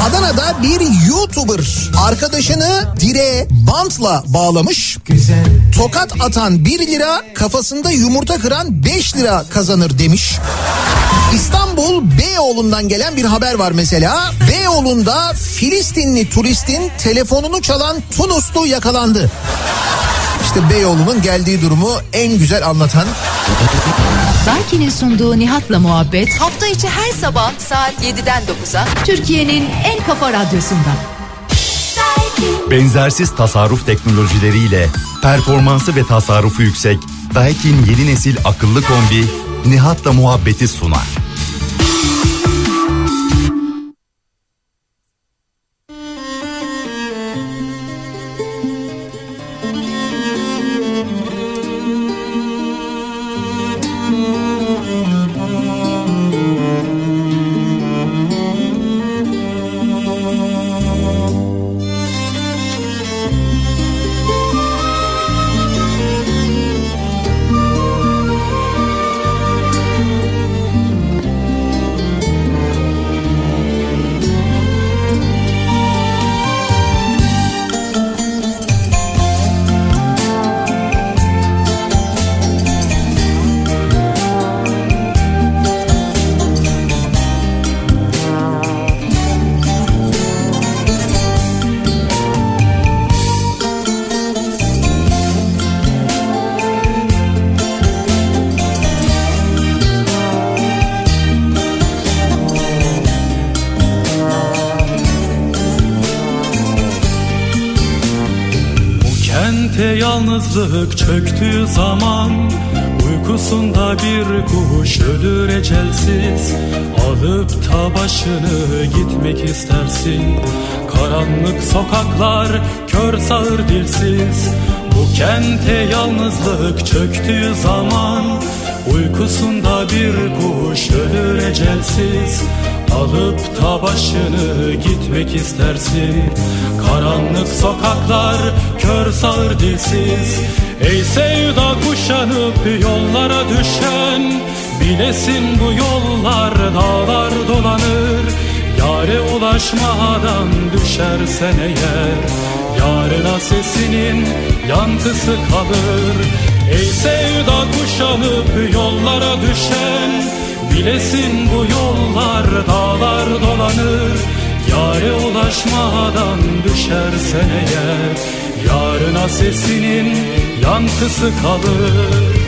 Adana'da bir YouTuber arkadaşını direğe bantla bağlamış. Tokat atan 1 lira kafasında yumurta kıran 5 lira kazanır demiş. İstanbul Beyoğlu'ndan gelen bir haber var mesela. Beyoğlu'nda Filistinli turistin telefonunu çalan Tunuslu yakalandı. İşte Beyoğlu'nun geldiği durumu en güzel anlatan. Daiki'nin sunduğu Nihat'la muhabbet hafta içi her sabah saat 7'den 9'a Türkiye'nin en kafa radyosunda. Benzersiz tasarruf teknolojileriyle performansı ve tasarrufu yüksek Daikin yeni nesil akıllı kombi Nihat'la muhabbeti sunar. Başını gitmek istersin. Karanlık sokaklar kör sağır dilsiz. Ey sevda kuşanıp yollara düşen Bilesin bu yollar dağlar dolanır. Yare ulaşmadan düşersen eğer Yarına sesinin yankısı kalır. Ey sevda kuşanıp yollara düşen Bilesin bu yollar dağlar dolanır. Yare ulaşmadan düşersen eğer Yarına sesinin yankısı kalır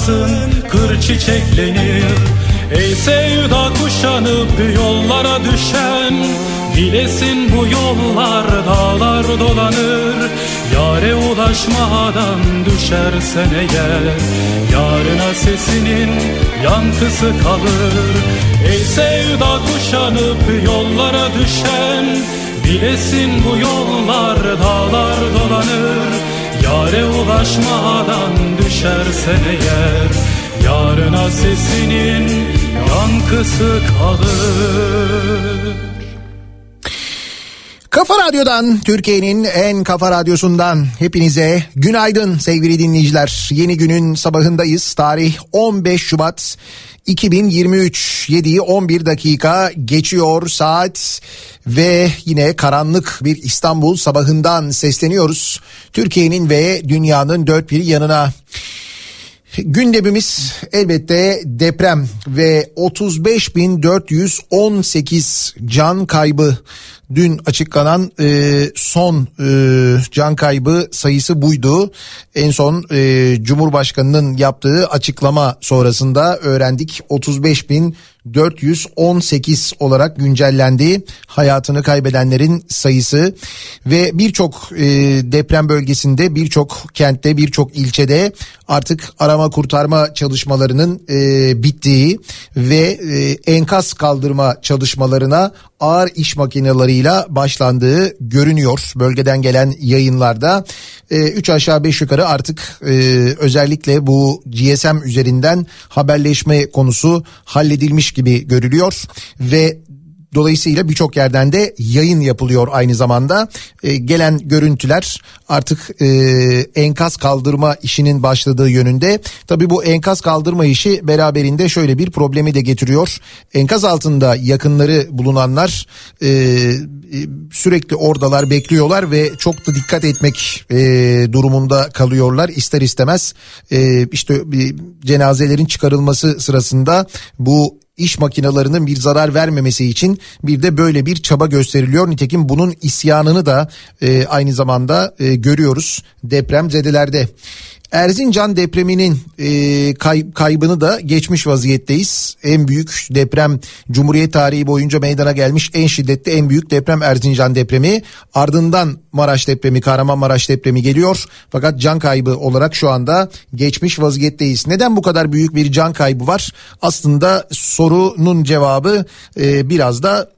akarsın kır çiçeklenir Ey sevda kuşanıp yollara düşen. Bilesin bu yollar dağlar dolanır. Yare ulaşmadan düşersen eğer Yarına sesinin yankısı kalır. Ey sevda kuşanıp yollara düşen. Bilesin bu yollar dağlar dolanır Yare ulaşmadan düşersen eğer Yarına sesinin yankısı kalır Kafa Radyo'dan, Türkiye'nin en kafa radyosundan hepinize günaydın sevgili dinleyiciler. Yeni günün sabahındayız. Tarih 15 Şubat 2023 7'yi 11 dakika geçiyor saat ve yine karanlık bir İstanbul sabahından sesleniyoruz. Türkiye'nin ve dünyanın dört bir yanına. Gündemimiz elbette deprem ve 35.418 can kaybı dün açıklanan e, son e, can kaybı sayısı buydu. En son e, Cumhurbaşkanı'nın yaptığı açıklama sonrasında öğrendik 35.418 olarak güncellendi hayatını kaybedenlerin sayısı ve birçok e, deprem bölgesinde birçok kentte birçok ilçede artık arama kurtarma çalışmalarının e, bittiği ve e, enkaz kaldırma çalışmalarına ağır iş makineleriyle başlandığı görünüyor bölgeden gelen yayınlarda. 3 e, aşağı 5 yukarı artık e, özellikle bu GSM üzerinden haberleşme konusu halledilmiş gibi görülüyor ve Dolayısıyla birçok yerden de yayın yapılıyor aynı zamanda. E, gelen görüntüler artık e, enkaz kaldırma işinin başladığı yönünde. Tabii bu enkaz kaldırma işi beraberinde şöyle bir problemi de getiriyor. Enkaz altında yakınları bulunanlar e, sürekli oradalar bekliyorlar ve çok da dikkat etmek e, durumunda kalıyorlar ister istemez. E, işte e, cenazelerin çıkarılması sırasında bu iş makinalarının bir zarar vermemesi için bir de böyle bir çaba gösteriliyor. Nitekim bunun isyanını da e, aynı zamanda e, görüyoruz deprem zedelerde. Erzincan depreminin e, kay, kaybını da geçmiş vaziyetteyiz. En büyük deprem Cumhuriyet tarihi boyunca meydana gelmiş en şiddetli en büyük deprem Erzincan depremi. Ardından Maraş depremi, Kahramanmaraş depremi geliyor. Fakat can kaybı olarak şu anda geçmiş vaziyetteyiz. Neden bu kadar büyük bir can kaybı var? Aslında sorunun cevabı e, biraz da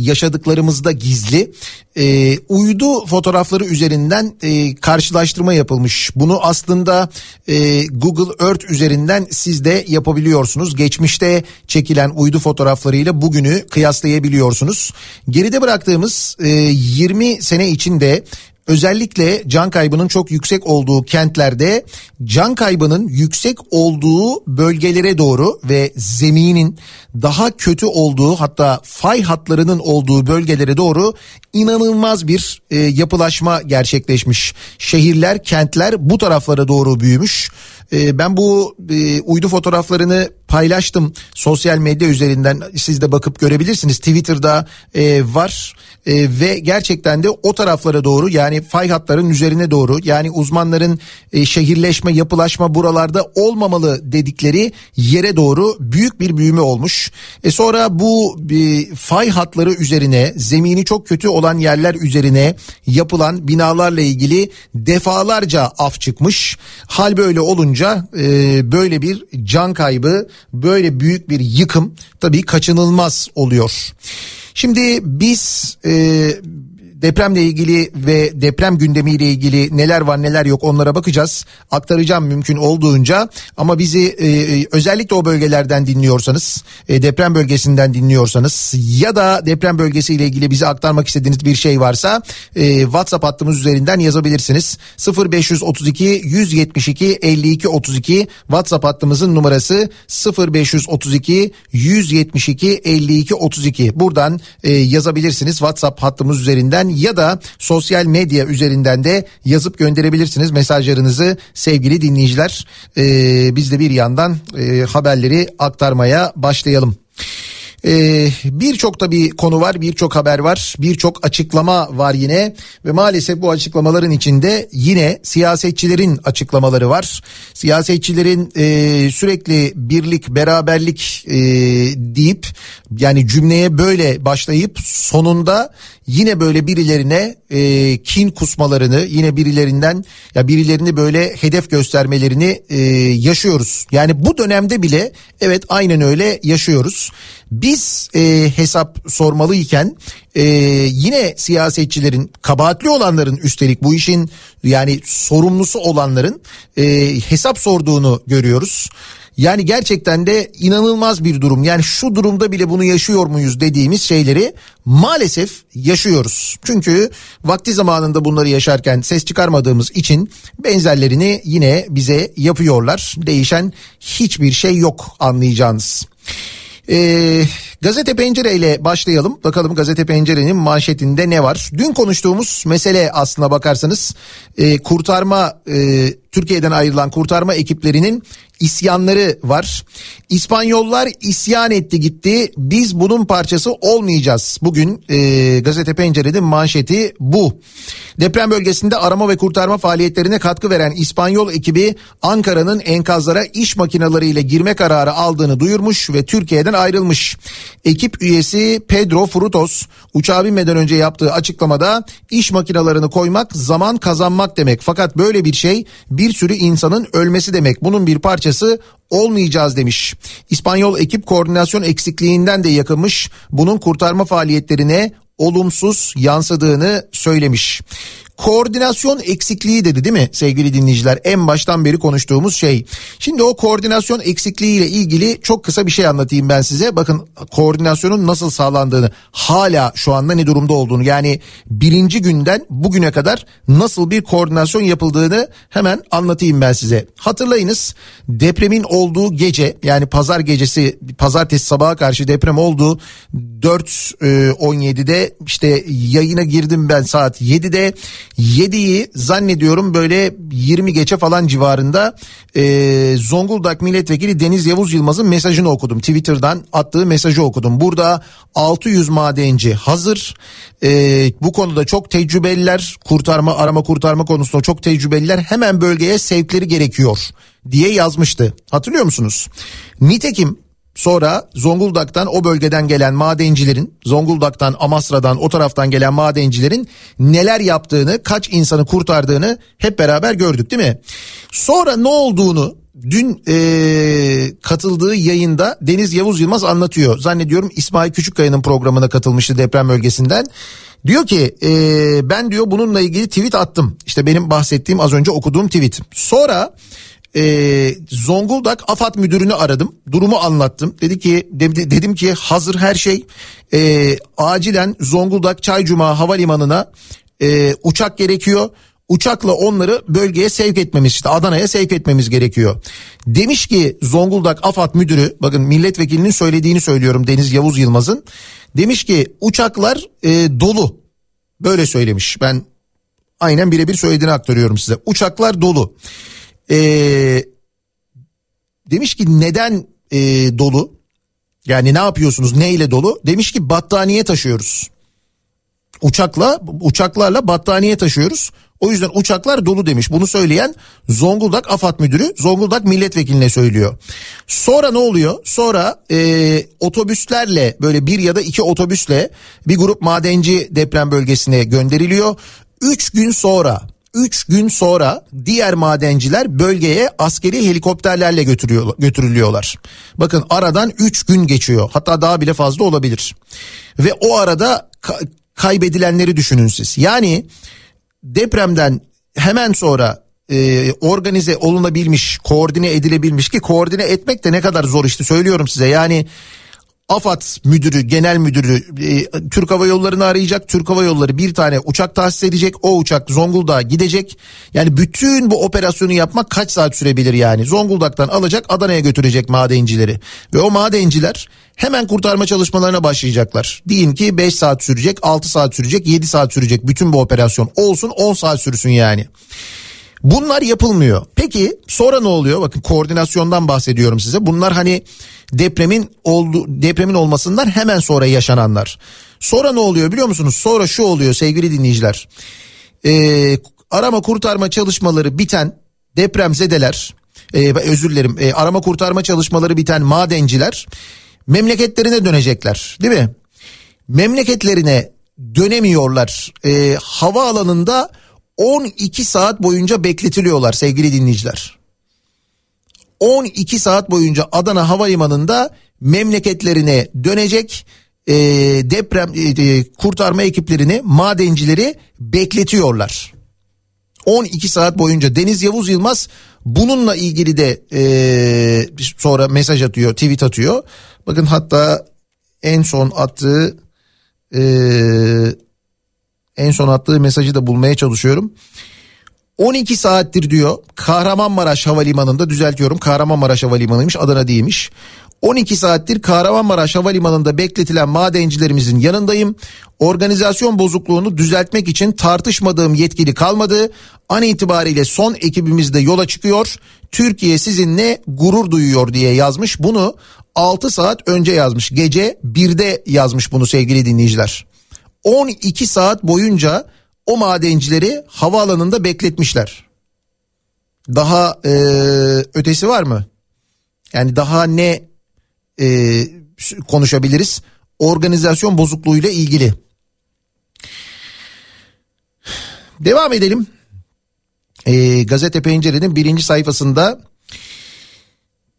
yaşadıklarımızda gizli e, uydu fotoğrafları üzerinden e, karşılaştırma yapılmış. Bunu aslında e, Google Earth üzerinden siz de yapabiliyorsunuz. Geçmişte çekilen uydu fotoğraflarıyla bugünü kıyaslayabiliyorsunuz. Geride bıraktığımız e, 20 sene içinde özellikle can kaybının çok yüksek olduğu kentlerde can kaybının yüksek olduğu bölgelere doğru ve zeminin daha kötü olduğu hatta fay hatlarının olduğu bölgelere doğru inanılmaz bir e, yapılaşma gerçekleşmiş. Şehirler, kentler bu taraflara doğru büyümüş. E, ben bu e, uydu fotoğraflarını paylaştım sosyal medya üzerinden siz de bakıp görebilirsiniz. Twitter'da e, var e, ve gerçekten de o taraflara doğru yani fay hatların üzerine doğru yani uzmanların e, şehirleşme yapılaşma buralarda olmamalı dedikleri yere doğru büyük bir büyüme olmuş. E sonra bu e, fay hatları üzerine zemini çok kötü olan yerler üzerine yapılan binalarla ilgili defalarca af çıkmış. Hal böyle olunca e, böyle bir can kaybı böyle büyük bir yıkım tabii kaçınılmaz oluyor. Şimdi biz e, depremle ilgili ve deprem gündemiyle ilgili neler var neler yok onlara bakacağız. Aktaracağım mümkün olduğunca ama bizi e, özellikle o bölgelerden dinliyorsanız e, deprem bölgesinden dinliyorsanız ya da deprem bölgesiyle ilgili bize aktarmak istediğiniz bir şey varsa e, WhatsApp hattımız üzerinden yazabilirsiniz. 0532 172 52 32 WhatsApp hattımızın numarası 0532 172 52 32 buradan e, yazabilirsiniz WhatsApp hattımız üzerinden ya da sosyal medya üzerinden de yazıp gönderebilirsiniz mesajlarınızı sevgili dinleyiciler. Ee, biz de bir yandan e, haberleri aktarmaya başlayalım. Ee, birçok da bir konu var, birçok haber var, birçok açıklama var yine ve maalesef bu açıklamaların içinde yine siyasetçilerin açıklamaları var. Siyasetçilerin e, sürekli birlik, beraberlik e, deyip yani cümleye böyle başlayıp sonunda yine böyle birilerine e, kin kusmalarını, yine birilerinden ya birilerini böyle hedef göstermelerini e, yaşıyoruz. Yani bu dönemde bile evet aynen öyle yaşıyoruz. Biz e, hesap sormalıyken e, yine siyasetçilerin kabahatli olanların üstelik bu işin yani sorumlusu olanların e, hesap sorduğunu görüyoruz. Yani gerçekten de inanılmaz bir durum. Yani şu durumda bile bunu yaşıyor muyuz dediğimiz şeyleri maalesef yaşıyoruz. Çünkü vakti zamanında bunları yaşarken ses çıkarmadığımız için benzerlerini yine bize yapıyorlar. Değişen hiçbir şey yok anlayacağınız. Ee, gazete Pencere ile başlayalım. Bakalım Gazete Pencere'nin manşetinde ne var? Dün konuştuğumuz mesele aslına bakarsanız e, kurtarma e, Türkiye'den ayrılan kurtarma ekiplerinin isyanları var. İspanyollar isyan etti gitti. Biz bunun parçası olmayacağız. Bugün e, gazete pencerede manşeti bu. Deprem bölgesinde arama ve kurtarma faaliyetlerine katkı veren İspanyol ekibi Ankara'nın enkazlara iş makinalarıyla girme kararı aldığını duyurmuş ve Türkiye'den ayrılmış. Ekip üyesi Pedro Frutos uçağa binmeden önce yaptığı açıklamada iş makinalarını koymak zaman kazanmak demek. Fakat böyle bir şey bir sürü insanın ölmesi demek. Bunun bir parçası olmayacağız demiş. İspanyol ekip koordinasyon eksikliğinden de yakınmış. Bunun kurtarma faaliyetlerine olumsuz yansıdığını söylemiş. Koordinasyon eksikliği dedi değil mi sevgili dinleyiciler? En baştan beri konuştuğumuz şey. Şimdi o koordinasyon eksikliği ile ilgili çok kısa bir şey anlatayım ben size. Bakın koordinasyonun nasıl sağlandığını, hala şu anda ne durumda olduğunu yani birinci günden bugüne kadar nasıl bir koordinasyon yapıldığını hemen anlatayım ben size. Hatırlayınız depremin olduğu gece yani pazar gecesi pazartesi sabaha karşı deprem oldu. 4.17'de işte yayına girdim ben saat 7'de 7'yi zannediyorum böyle 20 geçe falan civarında e, Zonguldak Milletvekili Deniz Yavuz Yılmaz'ın mesajını okudum. Twitter'dan attığı mesajı okudum. Burada 600 madenci hazır. E, bu konuda çok tecrübeliler kurtarma arama kurtarma konusunda çok tecrübeliler hemen bölgeye sevkleri gerekiyor diye yazmıştı. Hatırlıyor musunuz? Nitekim Sonra Zonguldak'tan o bölgeden gelen madencilerin, Zonguldak'tan, Amasra'dan o taraftan gelen madencilerin neler yaptığını, kaç insanı kurtardığını hep beraber gördük değil mi? Sonra ne olduğunu dün e, katıldığı yayında Deniz Yavuz Yılmaz anlatıyor. Zannediyorum İsmail Küçükkaya'nın programına katılmıştı deprem bölgesinden. Diyor ki e, ben diyor bununla ilgili tweet attım. İşte benim bahsettiğim az önce okuduğum tweet. Sonra e, Zonguldak AFAD müdürünü aradım. Durumu anlattım. Dedi ki de, dedim ki hazır her şey. E, acilen Zonguldak Çaycuma Havalimanı'na e, uçak gerekiyor. Uçakla onları bölgeye sevk etmemiz işte Adana'ya sevk etmemiz gerekiyor. Demiş ki Zonguldak AFAD müdürü bakın milletvekilinin söylediğini söylüyorum Deniz Yavuz Yılmaz'ın. Demiş ki uçaklar e, dolu. Böyle söylemiş. Ben aynen birebir söylediğini aktarıyorum size. Uçaklar dolu. Ee, demiş ki neden e, dolu? Yani ne yapıyorsunuz? Ne ile dolu? Demiş ki battaniye taşıyoruz. Uçakla uçaklarla battaniye taşıyoruz. O yüzden uçaklar dolu demiş. Bunu söyleyen Zonguldak AFAD müdürü Zonguldak milletvekiline söylüyor. Sonra ne oluyor? Sonra e, otobüslerle böyle bir ya da iki otobüsle bir grup madenci deprem bölgesine gönderiliyor. Üç gün sonra 3 gün sonra diğer madenciler bölgeye askeri helikopterlerle götürüyor, götürülüyorlar. Bakın aradan 3 gün geçiyor hatta daha bile fazla olabilir. Ve o arada ka- kaybedilenleri düşünün siz. Yani depremden hemen sonra e, organize olunabilmiş, koordine edilebilmiş ki koordine etmek de ne kadar zor işte söylüyorum size. Yani AFAD müdürü, genel müdürü e, Türk Hava Yolları'nı arayacak. Türk Hava Yolları bir tane uçak tahsis edecek. O uçak Zonguldak'a gidecek. Yani bütün bu operasyonu yapmak kaç saat sürebilir yani? Zonguldak'tan alacak Adana'ya götürecek madencileri. Ve o madenciler hemen kurtarma çalışmalarına başlayacaklar. Diyin ki 5 saat sürecek, 6 saat sürecek, 7 saat sürecek bütün bu operasyon. Olsun 10 saat sürsün yani. Bunlar yapılmıyor. Peki sonra ne oluyor? Bakın koordinasyondan bahsediyorum size. Bunlar hani depremin oldu depremin olmasından hemen sonra yaşananlar. Sonra ne oluyor biliyor musunuz? Sonra şu oluyor sevgili dinleyiciler. Ee, arama kurtarma çalışmaları biten depremzedeler, e, özür dilerim, e, arama kurtarma çalışmaları biten madenciler memleketlerine dönecekler, değil mi? Memleketlerine dönemiyorlar. E, hava alanında 12 saat boyunca bekletiliyorlar sevgili dinleyiciler. 12 saat boyunca Adana Havalimanı'nda memleketlerine dönecek e, deprem e, kurtarma ekiplerini, madencileri bekletiyorlar. 12 saat boyunca Deniz Yavuz Yılmaz bununla ilgili de e, sonra mesaj atıyor, tweet atıyor. Bakın hatta en son attığı e, en son attığı mesajı da bulmaya çalışıyorum. 12 saattir diyor Kahramanmaraş Havalimanı'nda düzeltiyorum Kahramanmaraş Havalimanı'ymış Adana değilmiş. 12 saattir Kahramanmaraş Havalimanı'nda bekletilen madencilerimizin yanındayım. Organizasyon bozukluğunu düzeltmek için tartışmadığım yetkili kalmadı. An itibariyle son ekibimiz de yola çıkıyor. Türkiye sizinle gurur duyuyor diye yazmış. Bunu 6 saat önce yazmış. Gece 1'de yazmış bunu sevgili dinleyiciler. 12 saat boyunca o madencileri havaalanında bekletmişler. Daha e, ötesi var mı? Yani daha ne e, konuşabiliriz? Organizasyon bozukluğuyla ilgili. Devam edelim. E, Gazete Pencere'nin birinci sayfasında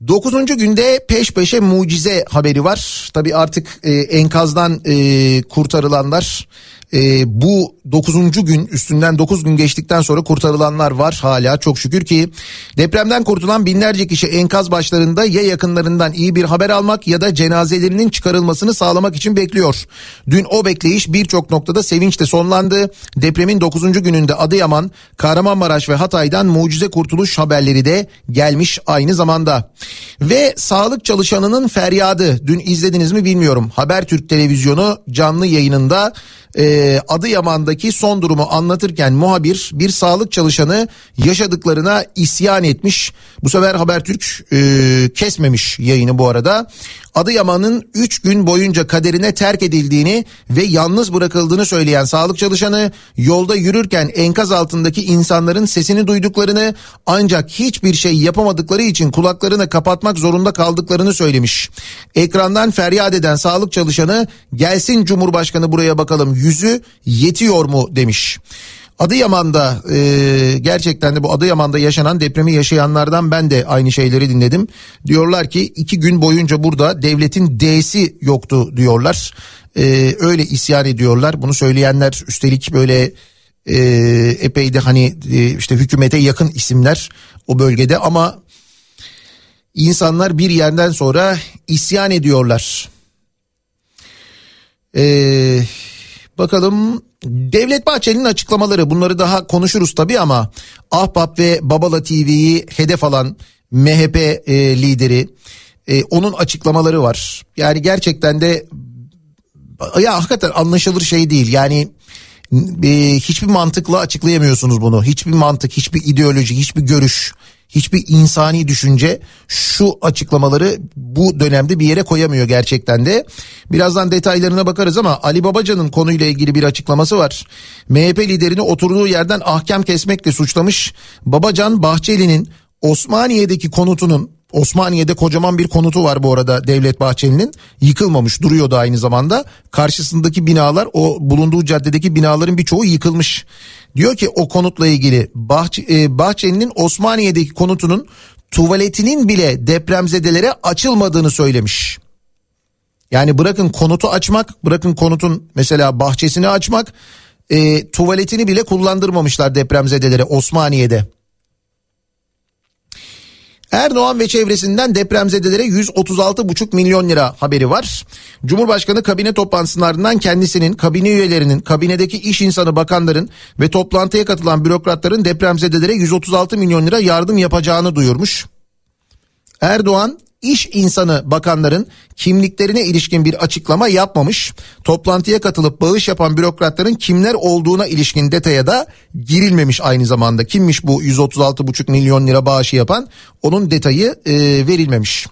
Dokuzuncu günde peş peşe mucize haberi var. Tabi artık e, enkazdan e, kurtarılanlar e, bu dokuzuncu gün üstünden dokuz gün geçtikten sonra kurtarılanlar var hala çok şükür ki depremden kurtulan binlerce kişi enkaz başlarında ya yakınlarından iyi bir haber almak ya da cenazelerinin çıkarılmasını sağlamak için bekliyor. Dün o bekleyiş birçok noktada sevinçle sonlandı. Depremin dokuzuncu gününde Adıyaman, Kahramanmaraş ve Hatay'dan mucize kurtuluş haberleri de gelmiş aynı zamanda. Ve sağlık çalışanının feryadı dün izlediniz mi bilmiyorum. Habertürk televizyonu canlı yayınında e, Adıyaman'daki son durumu anlatırken muhabir bir sağlık çalışanı yaşadıklarına isyan etmiş. Bu sefer Habertürk e, kesmemiş yayını bu arada. Adıyaman'ın 3 gün boyunca kaderine terk edildiğini ve yalnız bırakıldığını söyleyen sağlık çalışanı yolda yürürken enkaz altındaki insanların sesini duyduklarını ancak hiçbir şey yapamadıkları için kulaklarını kapatmak zorunda kaldıklarını söylemiş. Ekrandan feryat eden sağlık çalışanı gelsin Cumhurbaşkanı buraya bakalım yüzü yetiyor mu demiş. Adıyaman'da e, gerçekten de bu Adıyaman'da yaşanan depremi yaşayanlardan ben de aynı şeyleri dinledim. Diyorlar ki iki gün boyunca burada devletin D'si yoktu diyorlar. E, öyle isyan ediyorlar. Bunu söyleyenler üstelik böyle e, epey de hani e, işte hükümete yakın isimler o bölgede ama insanlar bir yerden sonra isyan ediyorlar. Eee Bakalım Devlet Bahçeli'nin açıklamaları bunları daha konuşuruz tabii ama Ahbap ve Babala TV'yi hedef alan MHP e, lideri e, onun açıklamaları var. Yani gerçekten de ya hakikaten anlaşılır şey değil. Yani e, hiçbir mantıkla açıklayamıyorsunuz bunu. Hiçbir mantık, hiçbir ideoloji, hiçbir görüş hiçbir insani düşünce şu açıklamaları bu dönemde bir yere koyamıyor gerçekten de. Birazdan detaylarına bakarız ama Ali Babacan'ın konuyla ilgili bir açıklaması var. MHP liderini oturduğu yerden ahkam kesmekle suçlamış. Babacan Bahçeli'nin Osmaniye'deki konutunun Osmaniye'de kocaman bir konutu var bu arada Devlet Bahçeli'nin. Yıkılmamış duruyordu aynı zamanda. Karşısındaki binalar o bulunduğu caddedeki binaların birçoğu yıkılmış. Diyor ki o konutla ilgili Bahç e, Bahçeli'nin Osmaniye'deki konutunun tuvaletinin bile depremzedelere açılmadığını söylemiş. Yani bırakın konutu açmak, bırakın konutun mesela bahçesini açmak, e, tuvaletini bile kullandırmamışlar depremzedelere Osmaniye'de. Erdoğan ve çevresinden depremzedelere 136,5 milyon lira haberi var. Cumhurbaşkanı kabine toplantısının ardından kendisinin, kabine üyelerinin, kabinedeki iş insanı bakanların ve toplantıya katılan bürokratların depremzedelere 136 milyon lira yardım yapacağını duyurmuş. Erdoğan İş insanı bakanların kimliklerine ilişkin bir açıklama yapmamış. Toplantıya katılıp bağış yapan bürokratların kimler olduğuna ilişkin detaya da girilmemiş aynı zamanda. Kimmiş bu 136,5 milyon lira bağışı yapan onun detayı e, verilmemiş.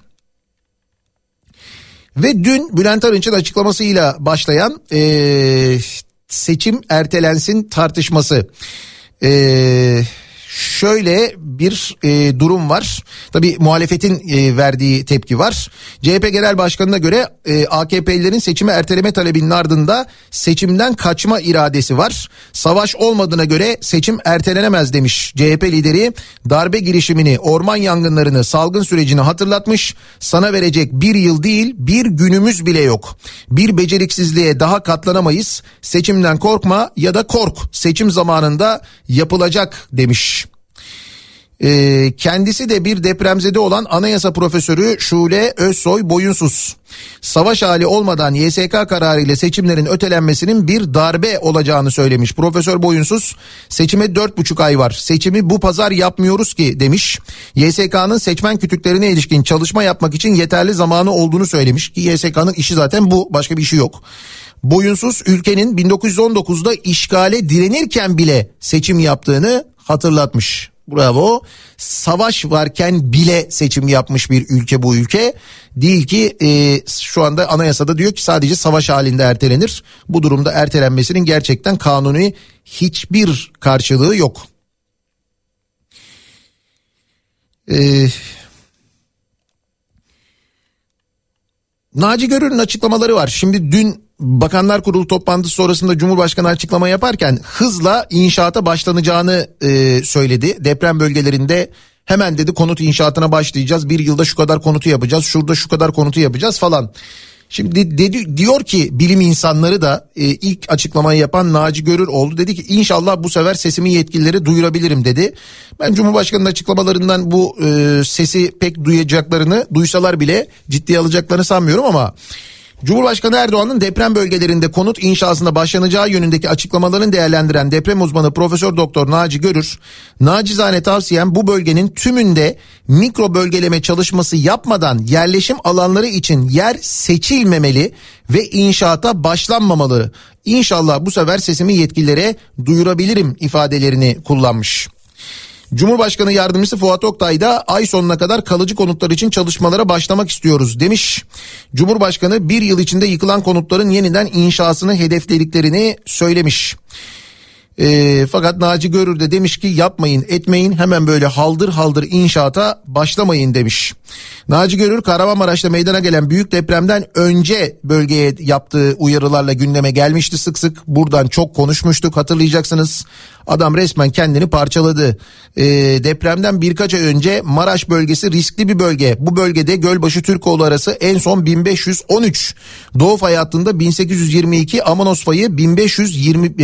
Ve dün Bülent Arınç'ın açıklamasıyla başlayan e, seçim ertelensin tartışması. Eee şöyle bir e, durum var. Tabi muhalefetin e, verdiği tepki var. CHP Genel Başkanı'na göre e, AKP'lilerin seçimi erteleme talebinin ardında seçimden kaçma iradesi var. Savaş olmadığına göre seçim ertelenemez demiş CHP lideri. Darbe girişimini, orman yangınlarını, salgın sürecini hatırlatmış. Sana verecek bir yıl değil bir günümüz bile yok. Bir beceriksizliğe daha katlanamayız. Seçimden korkma ya da kork. Seçim zamanında yapılacak demiş. Ee, kendisi de bir depremzede olan anayasa profesörü Şule Özsoy Boyunsuz. Savaş hali olmadan YSK kararı ile seçimlerin ötelenmesinin bir darbe olacağını söylemiş. Profesör Boyunsuz seçime dört buçuk ay var. Seçimi bu pazar yapmıyoruz ki demiş. YSK'nın seçmen kütüklerine ilişkin çalışma yapmak için yeterli zamanı olduğunu söylemiş. Ki YSK'nın işi zaten bu başka bir işi yok. Boyunsuz ülkenin 1919'da işgale direnirken bile seçim yaptığını hatırlatmış. Bravo. Savaş varken bile seçim yapmış bir ülke bu ülke. Değil ki e, şu anda anayasada diyor ki sadece savaş halinde ertelenir. Bu durumda ertelenmesinin gerçekten kanuni hiçbir karşılığı yok. Eee Naci Görür'ün açıklamaları var. Şimdi dün Bakanlar Kurulu toplantısı sonrasında Cumhurbaşkanı açıklama yaparken hızla inşaata başlanacağını e, söyledi. Deprem bölgelerinde hemen dedi konut inşaatına başlayacağız. Bir yılda şu kadar konutu yapacağız. Şurada şu kadar konutu yapacağız falan. Şimdi dedi, diyor ki bilim insanları da e, ilk açıklamayı yapan Naci Görür oldu. Dedi ki inşallah bu sefer sesimi yetkilileri duyurabilirim dedi. Ben Cumhurbaşkanı'nın açıklamalarından bu e, sesi pek duyacaklarını duysalar bile ciddiye alacaklarını sanmıyorum ama... Cumhurbaşkanı Erdoğan'ın deprem bölgelerinde konut inşasına başlanacağı yönündeki açıklamalarını değerlendiren deprem uzmanı Profesör Doktor Naci Görür, nacizane tavsiyem bu bölgenin tümünde mikro bölgeleme çalışması yapmadan yerleşim alanları için yer seçilmemeli ve inşaata başlanmamalı. İnşallah bu sefer sesimi yetkililere duyurabilirim ifadelerini kullanmış. Cumhurbaşkanı Yardımcısı Fuat Oktay da ay sonuna kadar kalıcı konutlar için çalışmalara başlamak istiyoruz demiş. Cumhurbaşkanı bir yıl içinde yıkılan konutların yeniden inşasını hedeflediklerini söylemiş. E, fakat Naci Görür de demiş ki yapmayın etmeyin hemen böyle haldır haldır inşaata başlamayın demiş. Naci Görür Kahramanmaraş'ta meydana gelen büyük depremden önce bölgeye yaptığı uyarılarla gündeme gelmişti sık sık. Buradan çok konuşmuştuk hatırlayacaksınız. Adam resmen kendini parçaladı. E, depremden birkaç ay önce Maraş bölgesi riskli bir bölge. Bu bölgede Gölbaşı Türkoğlu arası en son 1513. Doğu fay hattında 1822 Amanos fayı 1520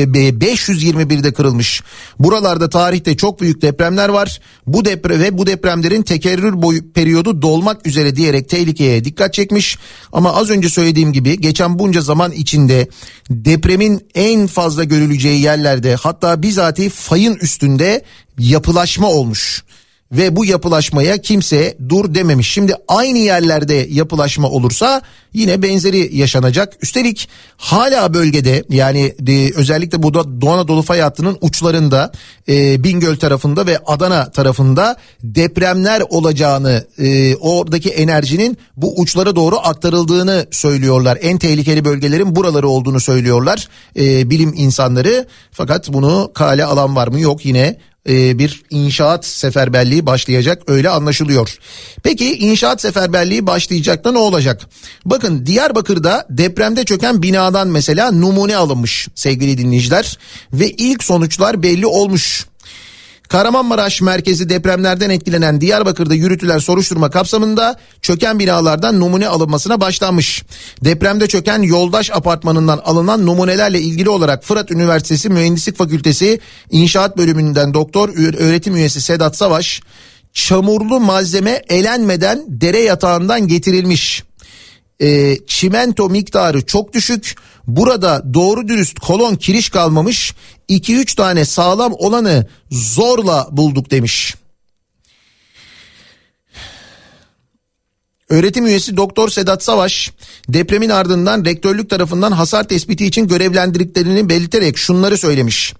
521'de kırılmış. Buralarda tarihte çok büyük depremler var. Bu deprem ve bu depremlerin tekerrür boyu periyodu dolmak üzere diyerek tehlikeye dikkat çekmiş. Ama az önce söylediğim gibi geçen bunca zaman içinde depremin en fazla görüleceği yerlerde hatta bizatihi fayın üstünde yapılaşma olmuş ve bu yapılaşmaya kimse dur dememiş. Şimdi aynı yerlerde yapılaşma olursa yine benzeri yaşanacak. Üstelik hala bölgede yani e, özellikle bu da Doğu Anadolu fay hattının uçlarında e, Bingöl tarafında ve Adana tarafında depremler olacağını e, oradaki enerjinin bu uçlara doğru aktarıldığını söylüyorlar. En tehlikeli bölgelerin buraları olduğunu söylüyorlar e, bilim insanları. Fakat bunu kale alan var mı? Yok yine e, bir inşaat seferberliği başlayacak öyle anlaşılıyor. Peki inşaat seferberliği başlayacak da ne olacak? Bakın Diyarbakır'da depremde çöken binadan mesela numune alınmış sevgili dinleyiciler ve ilk sonuçlar belli olmuş. Kahramanmaraş merkezi depremlerden etkilenen Diyarbakır'da yürütülen soruşturma kapsamında çöken binalardan numune alınmasına başlanmış. Depremde çöken Yoldaş Apartmanı'ndan alınan numunelerle ilgili olarak Fırat Üniversitesi Mühendislik Fakültesi İnşaat Bölümünden doktor öğretim üyesi Sedat Savaş çamurlu malzeme elenmeden dere yatağından getirilmiş. E, çimento miktarı çok düşük. Burada doğru dürüst kolon kiriş kalmamış. 2-3 tane sağlam olanı zorla bulduk demiş. Öğretim üyesi Doktor Sedat Savaş depremin ardından rektörlük tarafından hasar tespiti için görevlendirdiklerini belirterek şunları söylemiş.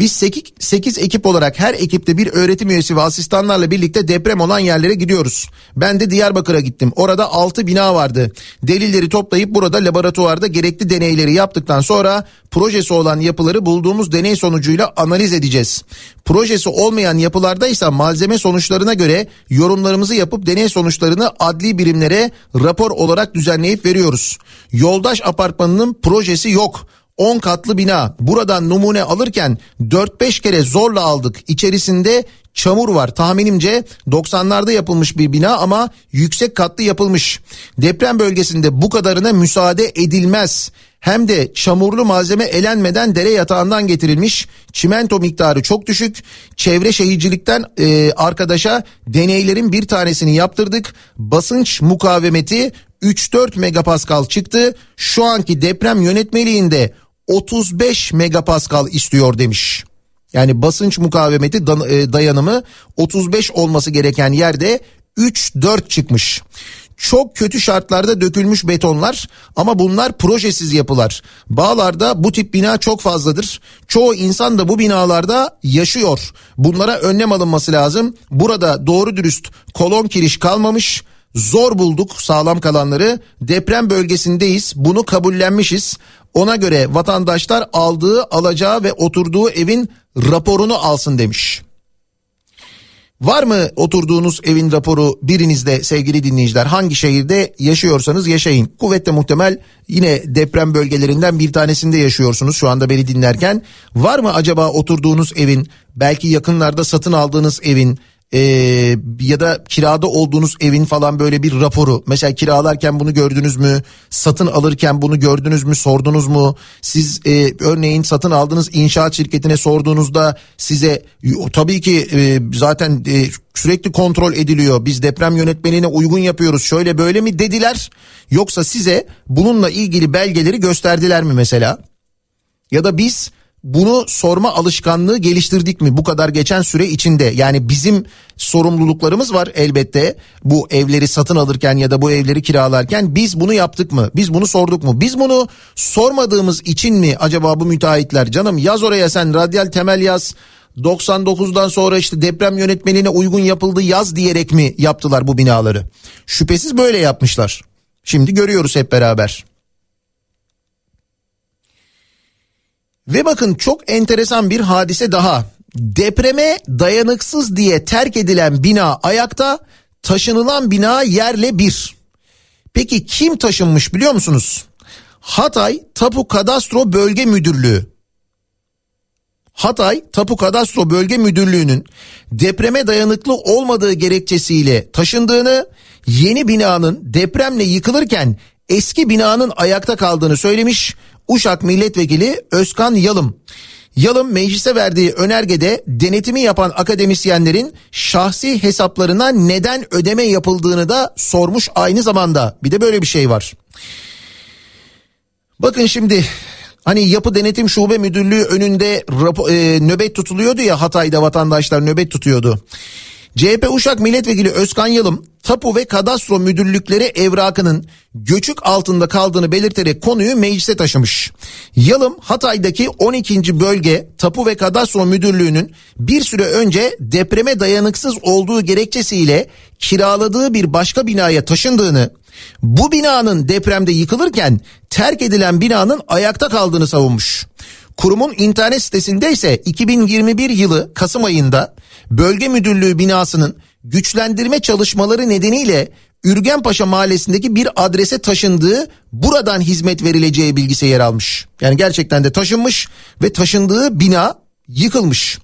Biz 8, 8 ekip olarak her ekipte bir öğretim üyesi ve asistanlarla birlikte deprem olan yerlere gidiyoruz. Ben de Diyarbakır'a gittim. Orada 6 bina vardı. Delilleri toplayıp burada laboratuvarda gerekli deneyleri yaptıktan sonra projesi olan yapıları bulduğumuz deney sonucuyla analiz edeceğiz. Projesi olmayan yapılarda ise malzeme sonuçlarına göre yorumlarımızı yapıp deney sonuçlarını adli birimlere rapor olarak düzenleyip veriyoruz. Yoldaş apartmanının projesi yok. 10 katlı bina. Buradan numune alırken 4-5 kere zorla aldık. İçerisinde çamur var. Tahminimce 90'larda yapılmış bir bina ama yüksek katlı yapılmış. Deprem bölgesinde bu kadarına müsaade edilmez. Hem de çamurlu malzeme elenmeden dere yatağından getirilmiş. Çimento miktarı çok düşük. Çevre şehircilikten e, arkadaşa deneylerin bir tanesini yaptırdık. Basınç mukavemeti 3-4 megapascal çıktı. Şu anki deprem yönetmeliğinde 35 megapascal istiyor demiş. Yani basınç mukavemeti e, dayanımı 35 olması gereken yerde 3-4 çıkmış. Çok kötü şartlarda dökülmüş betonlar ama bunlar projesiz yapılar. Bağlarda bu tip bina çok fazladır. Çoğu insan da bu binalarda yaşıyor. Bunlara önlem alınması lazım. Burada doğru dürüst kolon kiriş kalmamış. Zor bulduk sağlam kalanları. Deprem bölgesindeyiz. Bunu kabullenmişiz. Ona göre vatandaşlar aldığı, alacağı ve oturduğu evin raporunu alsın demiş. Var mı oturduğunuz evin raporu birinizde sevgili dinleyiciler? Hangi şehirde yaşıyorsanız yaşayın. Kuvvetle muhtemel yine deprem bölgelerinden bir tanesinde yaşıyorsunuz şu anda beni dinlerken. Var mı acaba oturduğunuz evin belki yakınlarda satın aldığınız evin e, ya da kirada olduğunuz evin falan böyle bir raporu. Mesela kiralarken bunu gördünüz mü? Satın alırken bunu gördünüz mü? Sordunuz mu? Siz e, örneğin satın aldığınız inşaat şirketine sorduğunuzda size tabii ki e, zaten e, sürekli kontrol ediliyor. Biz deprem yönetmenine uygun yapıyoruz. Şöyle böyle mi? dediler. Yoksa size bununla ilgili belgeleri gösterdiler mi mesela? Ya da biz bunu sorma alışkanlığı geliştirdik mi bu kadar geçen süre içinde? Yani bizim sorumluluklarımız var elbette bu evleri satın alırken ya da bu evleri kiralarken biz bunu yaptık mı? Biz bunu sorduk mu? Biz bunu sormadığımız için mi acaba bu müteahhitler canım yaz oraya sen radyal temel yaz 99'dan sonra işte deprem yönetmenine uygun yapıldı yaz diyerek mi yaptılar bu binaları? Şüphesiz böyle yapmışlar. Şimdi görüyoruz hep beraber. Ve bakın çok enteresan bir hadise daha. Depreme dayanıksız diye terk edilen bina ayakta, taşınılan bina yerle bir. Peki kim taşınmış biliyor musunuz? Hatay Tapu Kadastro Bölge Müdürlüğü. Hatay Tapu Kadastro Bölge Müdürlüğü'nün depreme dayanıklı olmadığı gerekçesiyle taşındığını, yeni binanın depremle yıkılırken eski binanın ayakta kaldığını söylemiş. Uşak Milletvekili Özkan Yalım. Yalım meclise verdiği önergede denetimi yapan akademisyenlerin şahsi hesaplarına neden ödeme yapıldığını da sormuş aynı zamanda. Bir de böyle bir şey var. Bakın şimdi Hani yapı denetim şube müdürlüğü önünde rapo, e, nöbet tutuluyordu ya Hatay'da vatandaşlar nöbet tutuyordu. CHP Uşak Milletvekili Özkan Yalım tapu ve kadastro müdürlükleri evrakının göçük altında kaldığını belirterek konuyu meclise taşımış. Yalım Hatay'daki 12. bölge tapu ve kadastro müdürlüğünün bir süre önce depreme dayanıksız olduğu gerekçesiyle kiraladığı bir başka binaya taşındığını, bu binanın depremde yıkılırken terk edilen binanın ayakta kaldığını savunmuş. Kurumun internet sitesinde ise 2021 yılı Kasım ayında bölge müdürlüğü binasının güçlendirme çalışmaları nedeniyle Ürgenpaşa mahallesindeki bir adrese taşındığı buradan hizmet verileceği bilgisi yer almış. Yani gerçekten de taşınmış ve taşındığı bina yıkılmış.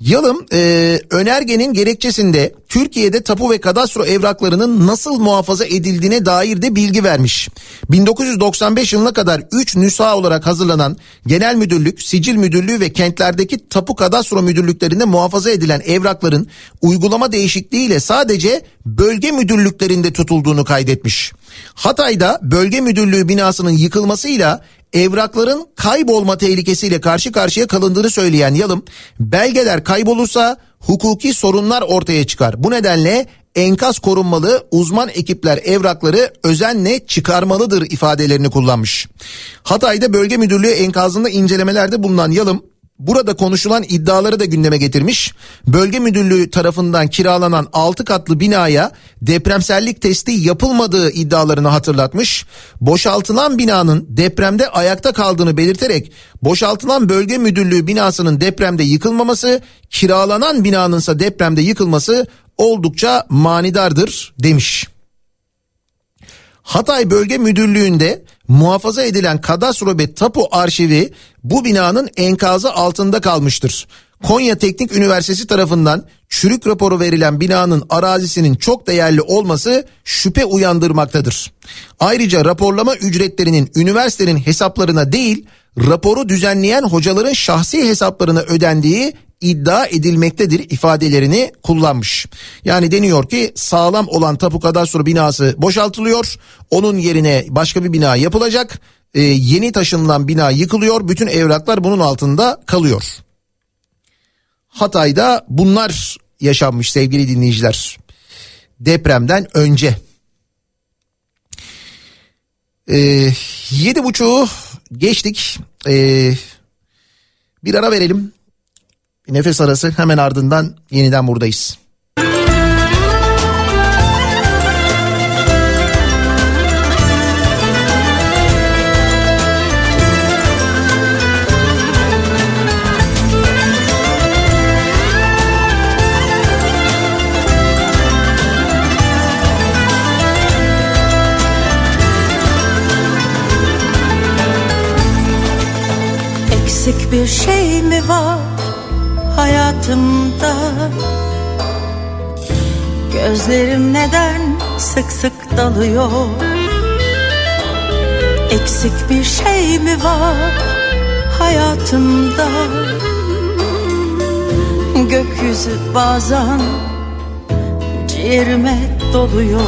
Yalım e, önergenin gerekçesinde Türkiye'de tapu ve kadastro evraklarının nasıl muhafaza edildiğine dair de bilgi vermiş. 1995 yılına kadar 3 nüsa olarak hazırlanan genel müdürlük, sicil müdürlüğü ve kentlerdeki tapu kadastro müdürlüklerinde muhafaza edilen evrakların uygulama değişikliğiyle sadece bölge müdürlüklerinde tutulduğunu kaydetmiş. Hatay'da bölge müdürlüğü binasının yıkılmasıyla evrakların kaybolma tehlikesiyle karşı karşıya kalındığını söyleyen Yalım, belgeler kaybolursa hukuki sorunlar ortaya çıkar. Bu nedenle enkaz korunmalı, uzman ekipler evrakları özenle çıkarmalıdır ifadelerini kullanmış. Hatay'da bölge müdürlüğü enkazında incelemelerde bulunan Yalım Burada konuşulan iddiaları da gündeme getirmiş. Bölge müdürlüğü tarafından kiralanan 6 katlı binaya depremsellik testi yapılmadığı iddialarını hatırlatmış. Boşaltılan binanın depremde ayakta kaldığını belirterek boşaltılan bölge müdürlüğü binasının depremde yıkılmaması, kiralanan binanın ise depremde yıkılması oldukça manidardır demiş. Hatay Bölge Müdürlüğü'nde muhafaza edilen kadastro ve tapu arşivi bu binanın enkazı altında kalmıştır. Konya Teknik Üniversitesi tarafından çürük raporu verilen binanın arazisinin çok değerli olması şüphe uyandırmaktadır. Ayrıca raporlama ücretlerinin üniversitenin hesaplarına değil raporu düzenleyen hocaların şahsi hesaplarına ödendiği iddia edilmektedir ifadelerini kullanmış. Yani deniyor ki sağlam olan tapu kadastro binası boşaltılıyor. Onun yerine başka bir bina yapılacak. Ee, yeni taşınılan bina yıkılıyor. Bütün evraklar bunun altında kalıyor. Hatay'da bunlar yaşanmış sevgili dinleyiciler. Depremden önce. Ee, yedi buçuğu geçtik. Ee, bir ara verelim. Bir nefes arası hemen ardından yeniden buradayız. Bir şey mi var hayatımda? Gözlerim neden sık sık dalıyor? Eksik bir şey mi var hayatımda? Gökyüzü bazen ciğerime doluyor.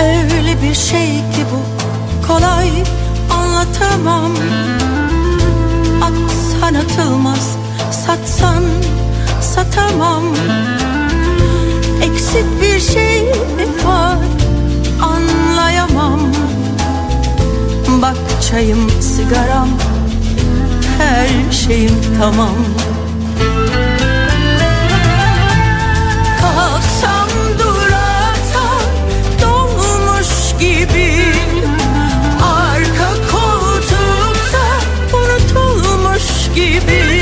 Öyle bir şey ki bu kolay anlatamam. Atsan atılmaz satsan satamam. Eksik bir şey var anlayamam. Bak çayım sigaram her şeyim tamam gibi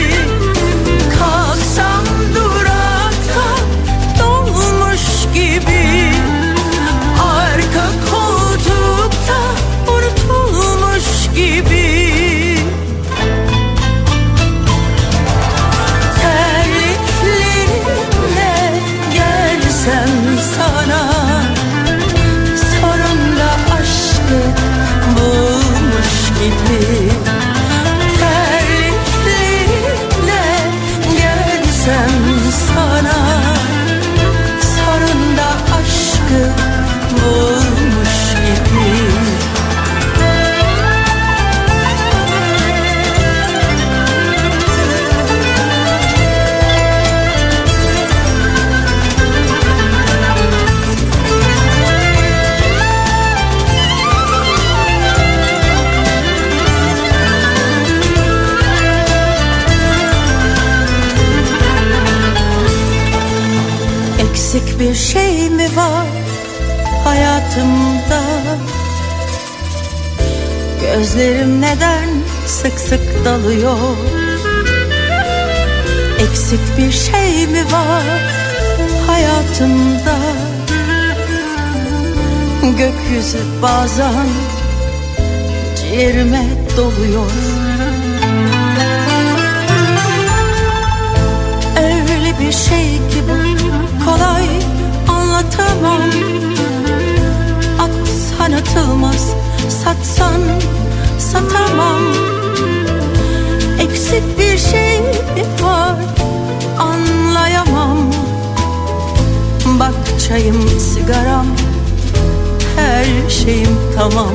dalıyor. Eksik bir şey mi var hayatımda? Gökyüzü bazen ciğerime doluyor. Öyle bir şey ki bu kolay anlatamam. Atsan atılmaz satsan satamam Eksik bir şey var anlayamam. Bak çayım sigaram her şeyim tamam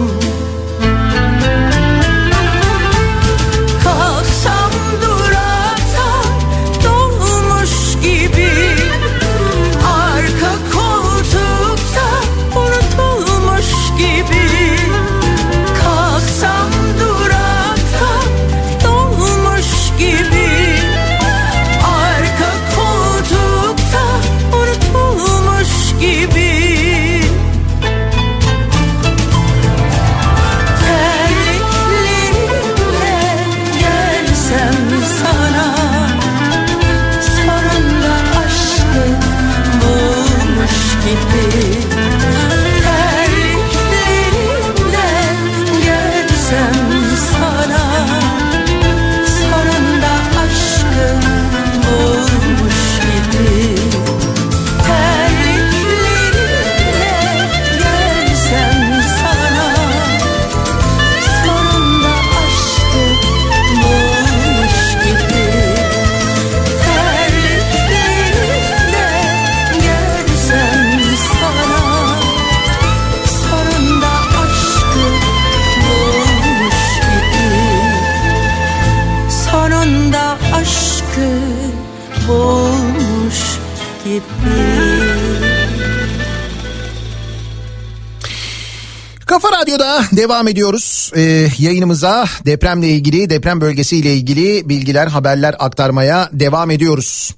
Radyo'da devam ediyoruz ee, yayınımıza depremle ilgili deprem bölgesiyle ilgili bilgiler haberler aktarmaya devam ediyoruz.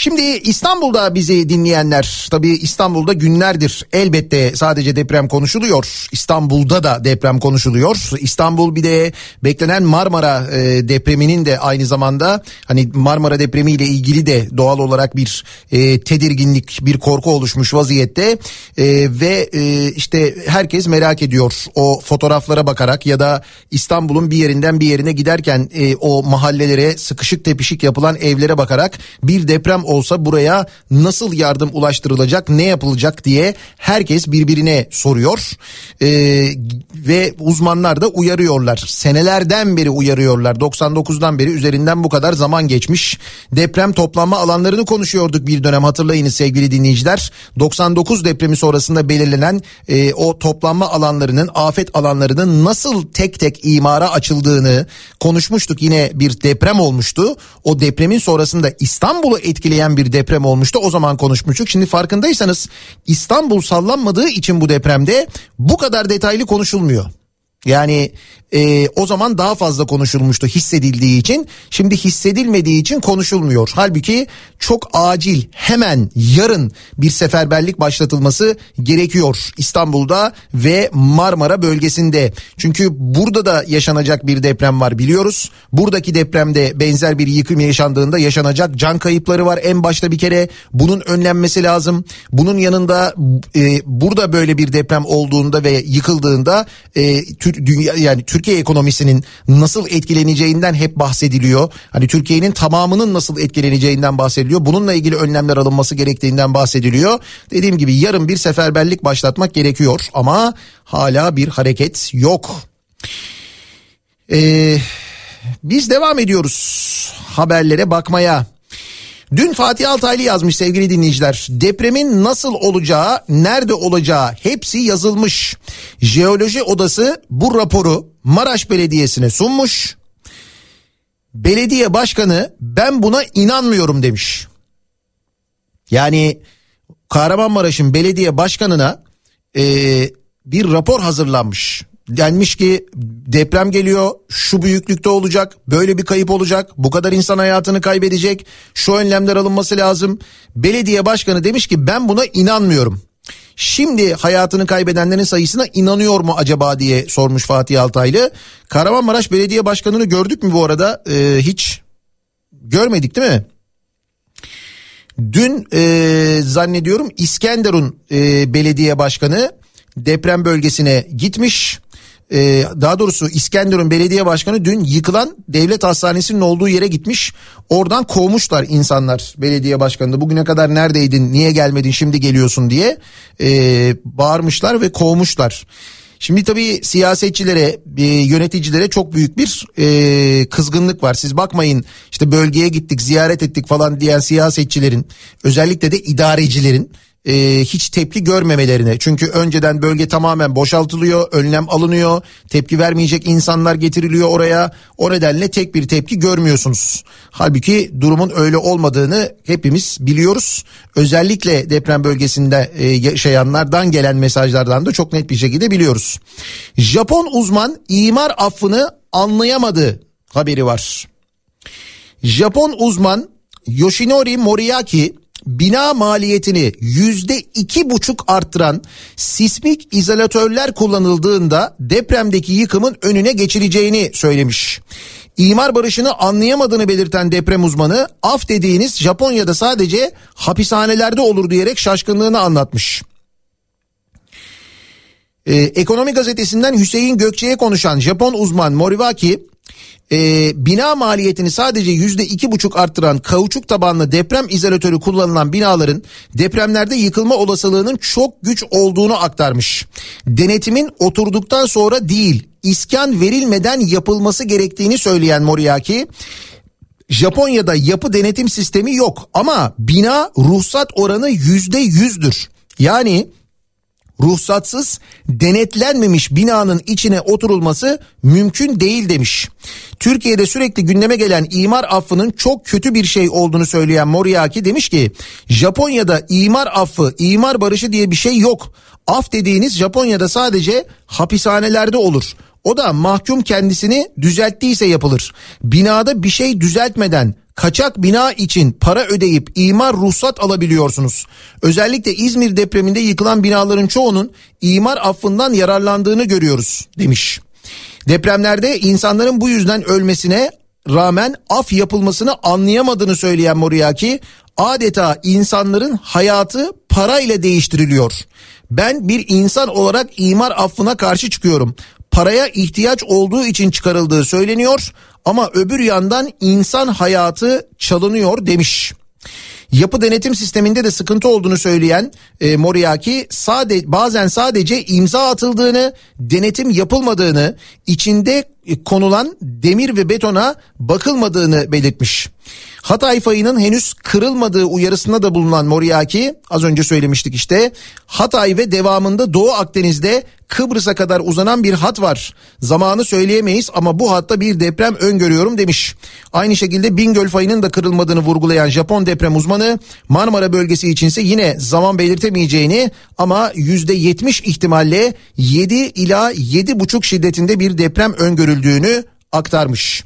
Şimdi İstanbul'da bizi dinleyenler tabii İstanbul'da günlerdir elbette sadece deprem konuşuluyor. İstanbul'da da deprem konuşuluyor. İstanbul bir de beklenen Marmara e, depreminin de aynı zamanda hani Marmara depremiyle ilgili de doğal olarak bir e, tedirginlik bir korku oluşmuş vaziyette e, ve e, işte herkes merak ediyor o fotoğraflara bakarak ya da İstanbul'un bir yerinden bir yerine giderken e, o mahallelere sıkışık tepişik yapılan evlere bakarak bir deprem olsa buraya nasıl yardım ulaştırılacak ne yapılacak diye herkes birbirine soruyor. Ee, ve uzmanlar da uyarıyorlar. Senelerden beri uyarıyorlar. 99'dan beri üzerinden bu kadar zaman geçmiş. Deprem toplanma alanlarını konuşuyorduk bir dönem hatırlayınız sevgili dinleyiciler. 99 depremi sonrasında belirlenen e, o toplanma alanlarının afet alanlarının nasıl tek tek imara açıldığını konuşmuştuk. Yine bir deprem olmuştu. O depremin sonrasında İstanbul'u etkileyen bir deprem olmuştu. O zaman konuşmuştuk. Şimdi farkındaysanız İstanbul sallanmadığı için bu depremde bu kadar detaylı konuşulmuyor. Yani e, o zaman daha fazla konuşulmuştu hissedildiği için şimdi hissedilmediği için konuşulmuyor. Halbuki çok acil hemen yarın bir seferberlik başlatılması gerekiyor İstanbul'da ve Marmara bölgesinde. Çünkü burada da yaşanacak bir deprem var biliyoruz. Buradaki depremde benzer bir yıkım yaşandığında yaşanacak can kayıpları var en başta bir kere bunun önlenmesi lazım. Bunun yanında e, burada böyle bir deprem olduğunda ve yıkıldığında e, dünya yani Türkiye ekonomisinin nasıl etkileneceğinden hep bahsediliyor. Hani Türkiye'nin tamamının nasıl etkileneceğinden bahsediliyor. Bununla ilgili önlemler alınması gerektiğinden bahsediliyor. Dediğim gibi yarın bir seferberlik başlatmak gerekiyor ama hala bir hareket yok. Ee, biz devam ediyoruz haberlere bakmaya. Dün Fatih Altaylı yazmış sevgili dinleyiciler. Depremin nasıl olacağı, nerede olacağı hepsi yazılmış. Jeoloji Odası bu raporu Maraş Belediyesi'ne sunmuş. Belediye başkanı ben buna inanmıyorum demiş. Yani Kahramanmaraş'ın belediye başkanına e, bir rapor hazırlanmış denmiş ki deprem geliyor şu büyüklükte olacak böyle bir kayıp olacak bu kadar insan hayatını kaybedecek şu önlemler alınması lazım. Belediye başkanı demiş ki ben buna inanmıyorum. Şimdi hayatını kaybedenlerin sayısına inanıyor mu acaba diye sormuş Fatih Altaylı. Kahramanmaraş Belediye Başkanı'nı gördük mü bu arada? Ee, hiç görmedik değil mi? Dün e, zannediyorum İskenderun e, belediye başkanı deprem bölgesine gitmiş e, daha doğrusu İskenderun Belediye Başkanı dün yıkılan devlet hastanesinin olduğu yere gitmiş. Oradan kovmuşlar insanlar belediye başkanını. Bugüne kadar neredeydin niye gelmedin şimdi geliyorsun diye e, bağırmışlar ve kovmuşlar. Şimdi tabii siyasetçilere, e, yöneticilere çok büyük bir e, kızgınlık var. Siz bakmayın işte bölgeye gittik, ziyaret ettik falan diyen siyasetçilerin, özellikle de idarecilerin e, hiç tepki görmemelerine. Çünkü önceden bölge tamamen boşaltılıyor, önlem alınıyor, tepki vermeyecek insanlar getiriliyor oraya. O nedenle tek bir tepki görmüyorsunuz. Halbuki durumun öyle olmadığını hepimiz biliyoruz. Özellikle deprem bölgesinde e, yaşayanlardan gelen mesajlardan da çok net bir şekilde biliyoruz. Japon uzman imar affını anlayamadı haberi var. Japon uzman Yoshinori Moriaki bina maliyetini yüzde iki buçuk arttıran sismik izolatörler kullanıldığında depremdeki yıkımın önüne geçileceğini söylemiş. İmar barışını anlayamadığını belirten deprem uzmanı af dediğiniz Japonya'da sadece hapishanelerde olur diyerek şaşkınlığını anlatmış. Ee, Ekonomi gazetesinden Hüseyin Gökçe'ye konuşan Japon uzman Moriwaki e, bina maliyetini sadece yüzde iki buçuk arttıran kauçuk tabanlı deprem izolatörü kullanılan binaların depremlerde yıkılma olasılığının çok güç olduğunu aktarmış. Denetimin oturduktan sonra değil iskan verilmeden yapılması gerektiğini söyleyen Moriaki Japonya'da yapı denetim sistemi yok ama bina ruhsat oranı yüzde yüzdür. Yani ruhsatsız denetlenmemiş binanın içine oturulması mümkün değil demiş. Türkiye'de sürekli gündeme gelen imar affının çok kötü bir şey olduğunu söyleyen Moriaki demiş ki Japonya'da imar affı, imar barışı diye bir şey yok. Af dediğiniz Japonya'da sadece hapishanelerde olur. O da mahkum kendisini düzelttiyse yapılır. Binada bir şey düzeltmeden kaçak bina için para ödeyip imar ruhsat alabiliyorsunuz. Özellikle İzmir depreminde yıkılan binaların çoğunun imar affından yararlandığını görüyoruz demiş. Depremlerde insanların bu yüzden ölmesine rağmen af yapılmasını anlayamadığını söyleyen Moriaki adeta insanların hayatı para ile değiştiriliyor. Ben bir insan olarak imar affına karşı çıkıyorum. Paraya ihtiyaç olduğu için çıkarıldığı söyleniyor ama öbür yandan insan hayatı çalınıyor demiş. Yapı denetim sisteminde de sıkıntı olduğunu söyleyen e, Moriaki sade, bazen sadece imza atıldığını, denetim yapılmadığını, içinde konulan demir ve betona bakılmadığını belirtmiş. Hatay fayının henüz kırılmadığı uyarısında da bulunan Moriaki az önce söylemiştik işte Hatay ve devamında Doğu Akdeniz'de Kıbrıs'a kadar uzanan bir hat var. Zamanı söyleyemeyiz ama bu hatta bir deprem öngörüyorum demiş. Aynı şekilde Bingöl fayının da kırılmadığını vurgulayan Japon deprem uzmanı Marmara bölgesi içinse yine zaman belirtemeyeceğini ama %70 ihtimalle 7 ila 7,5 şiddetinde bir deprem öngörüldüğünü aktarmış.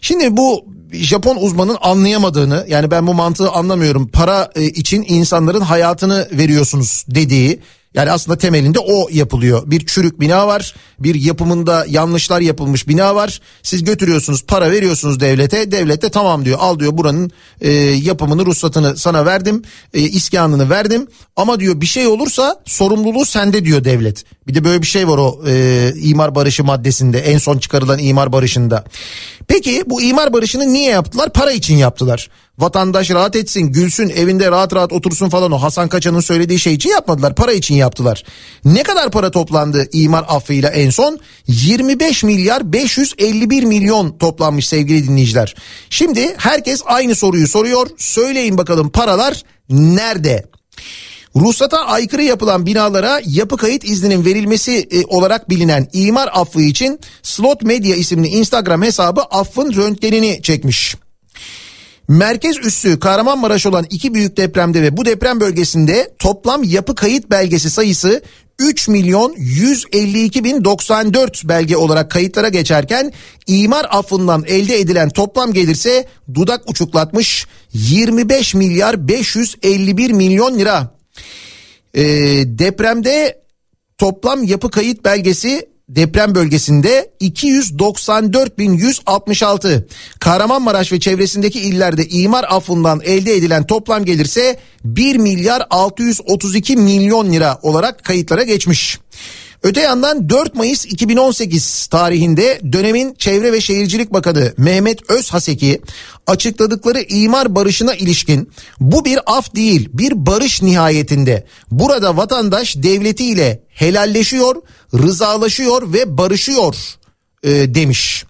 Şimdi bu Japon uzmanın anlayamadığını yani ben bu mantığı anlamıyorum. Para e, için insanların hayatını veriyorsunuz dediği yani aslında temelinde o yapılıyor. Bir çürük bina var, bir yapımında yanlışlar yapılmış bina var. Siz götürüyorsunuz, para veriyorsunuz devlete. Devlet de tamam diyor. Al diyor buranın e, yapımını, ruhsatını sana verdim, e, iskanını verdim. Ama diyor bir şey olursa sorumluluğu sende diyor devlet. Bir de böyle bir şey var o e, imar barışı maddesinde, en son çıkarılan imar barışında. Peki bu imar barışını niye yaptılar? Para için yaptılar. Vatandaş rahat etsin, gülsün, evinde rahat rahat otursun falan o Hasan Kaçan'ın söylediği şey için yapmadılar. Para için yaptılar. Ne kadar para toplandı imar affıyla en son? 25 milyar 551 milyon toplanmış sevgili dinleyiciler. Şimdi herkes aynı soruyu soruyor. Söyleyin bakalım paralar nerede? Ruhsata aykırı yapılan binalara yapı kayıt izninin verilmesi e, olarak bilinen imar affı için Slot Media isimli Instagram hesabı affın röntgenini çekmiş. Merkez üssü Kahramanmaraş olan iki büyük depremde ve bu deprem bölgesinde toplam yapı kayıt belgesi sayısı 3 milyon 152 bin 94 belge olarak kayıtlara geçerken imar affından elde edilen toplam gelirse dudak uçuklatmış 25 milyar 551 milyon lira. Ee, depremde toplam yapı kayıt belgesi deprem bölgesinde 294.166. Kahramanmaraş ve çevresindeki illerde imar affından elde edilen toplam gelirse 1 milyar 632 milyon lira olarak kayıtlara geçmiş. Öte yandan 4 Mayıs 2018 tarihinde dönemin Çevre ve Şehircilik Bakanı Mehmet Özhaseki açıkladıkları imar barışına ilişkin bu bir af değil bir barış nihayetinde burada vatandaş devletiyle helalleşiyor, rızalaşıyor ve barışıyor e, demiş.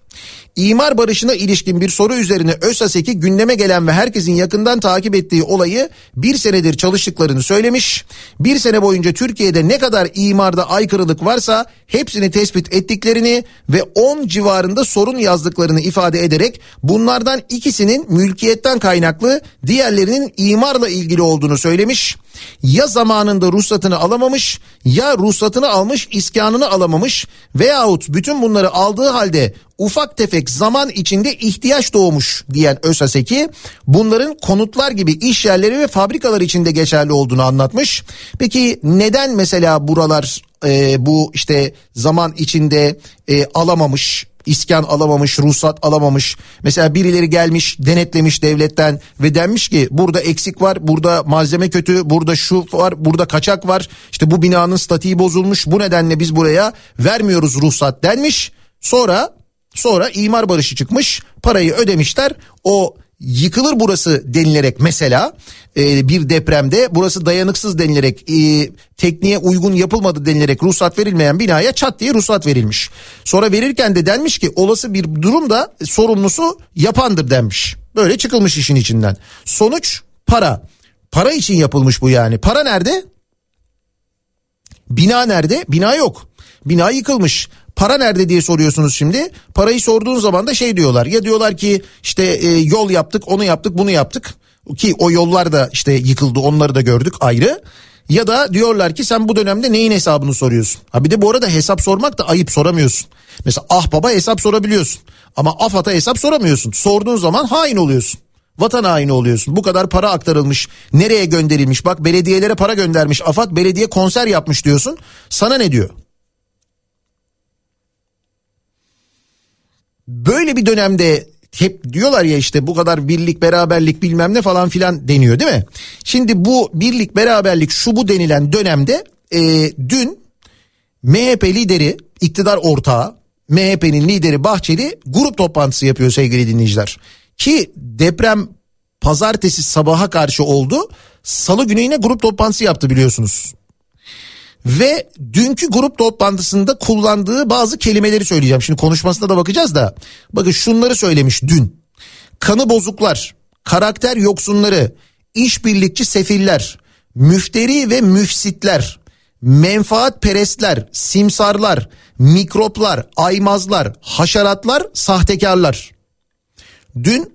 İmar barışına ilişkin bir soru üzerine ÖSASEK'i gündeme gelen ve herkesin yakından takip ettiği olayı bir senedir çalıştıklarını söylemiş. Bir sene boyunca Türkiye'de ne kadar imarda aykırılık varsa hepsini tespit ettiklerini ve 10 civarında sorun yazdıklarını ifade ederek bunlardan ikisinin mülkiyetten kaynaklı diğerlerinin imarla ilgili olduğunu söylemiş ya zamanında ruhsatını alamamış ya ruhsatını almış iskanını alamamış veyahut bütün bunları aldığı halde ufak tefek zaman içinde ihtiyaç doğmuş diyen ÖSASEK'i bunların konutlar gibi iş yerleri ve fabrikalar içinde geçerli olduğunu anlatmış. Peki neden mesela buralar e, bu işte zaman içinde e, alamamış iskan alamamış, ruhsat alamamış. Mesela birileri gelmiş, denetlemiş devletten ve denmiş ki burada eksik var, burada malzeme kötü, burada şu var, burada kaçak var. İşte bu binanın statiği bozulmuş. Bu nedenle biz buraya vermiyoruz ruhsat denmiş. Sonra sonra imar barışı çıkmış. Parayı ödemişler. O yıkılır burası denilerek mesela e, bir depremde burası dayanıksız denilerek e, tekniğe uygun yapılmadı denilerek ruhsat verilmeyen binaya çat diye ruhsat verilmiş. Sonra verirken de denmiş ki olası bir durumda sorumlusu yapandır denmiş. Böyle çıkılmış işin içinden. Sonuç para. Para için yapılmış bu yani. Para nerede? Bina nerede? Bina yok. Bina yıkılmış. Para nerede diye soruyorsunuz şimdi. Parayı sorduğun zaman da şey diyorlar. Ya diyorlar ki işte e, yol yaptık, onu yaptık, bunu yaptık. Ki o yollar da işte yıkıldı, onları da gördük ayrı. Ya da diyorlar ki sen bu dönemde neyin hesabını soruyorsun? Ha bir de bu arada hesap sormak da ayıp soramıyorsun. Mesela ah baba hesap sorabiliyorsun. Ama AFAD'a hesap soramıyorsun. Sorduğun zaman hain oluyorsun. Vatan haini oluyorsun. Bu kadar para aktarılmış. Nereye gönderilmiş? Bak belediyelere para göndermiş. AFAD belediye konser yapmış diyorsun. Sana ne diyor? Böyle bir dönemde hep diyorlar ya işte bu kadar birlik beraberlik bilmem ne falan filan deniyor değil mi? Şimdi bu birlik beraberlik şu bu denilen dönemde e, dün MHP lideri iktidar ortağı MHP'nin lideri Bahçeli grup toplantısı yapıyor sevgili dinleyiciler. Ki deprem pazartesi sabaha karşı oldu. Salı günü grup toplantısı yaptı biliyorsunuz. Ve dünkü grup toplantısında kullandığı bazı kelimeleri söyleyeceğim. Şimdi konuşmasına da bakacağız da. Bakın şunları söylemiş dün. Kanı bozuklar, karakter yoksunları, işbirlikçi sefiller, müfteri ve müfsitler, menfaat perestler, simsarlar, mikroplar, aymazlar, haşeratlar, sahtekarlar. Dün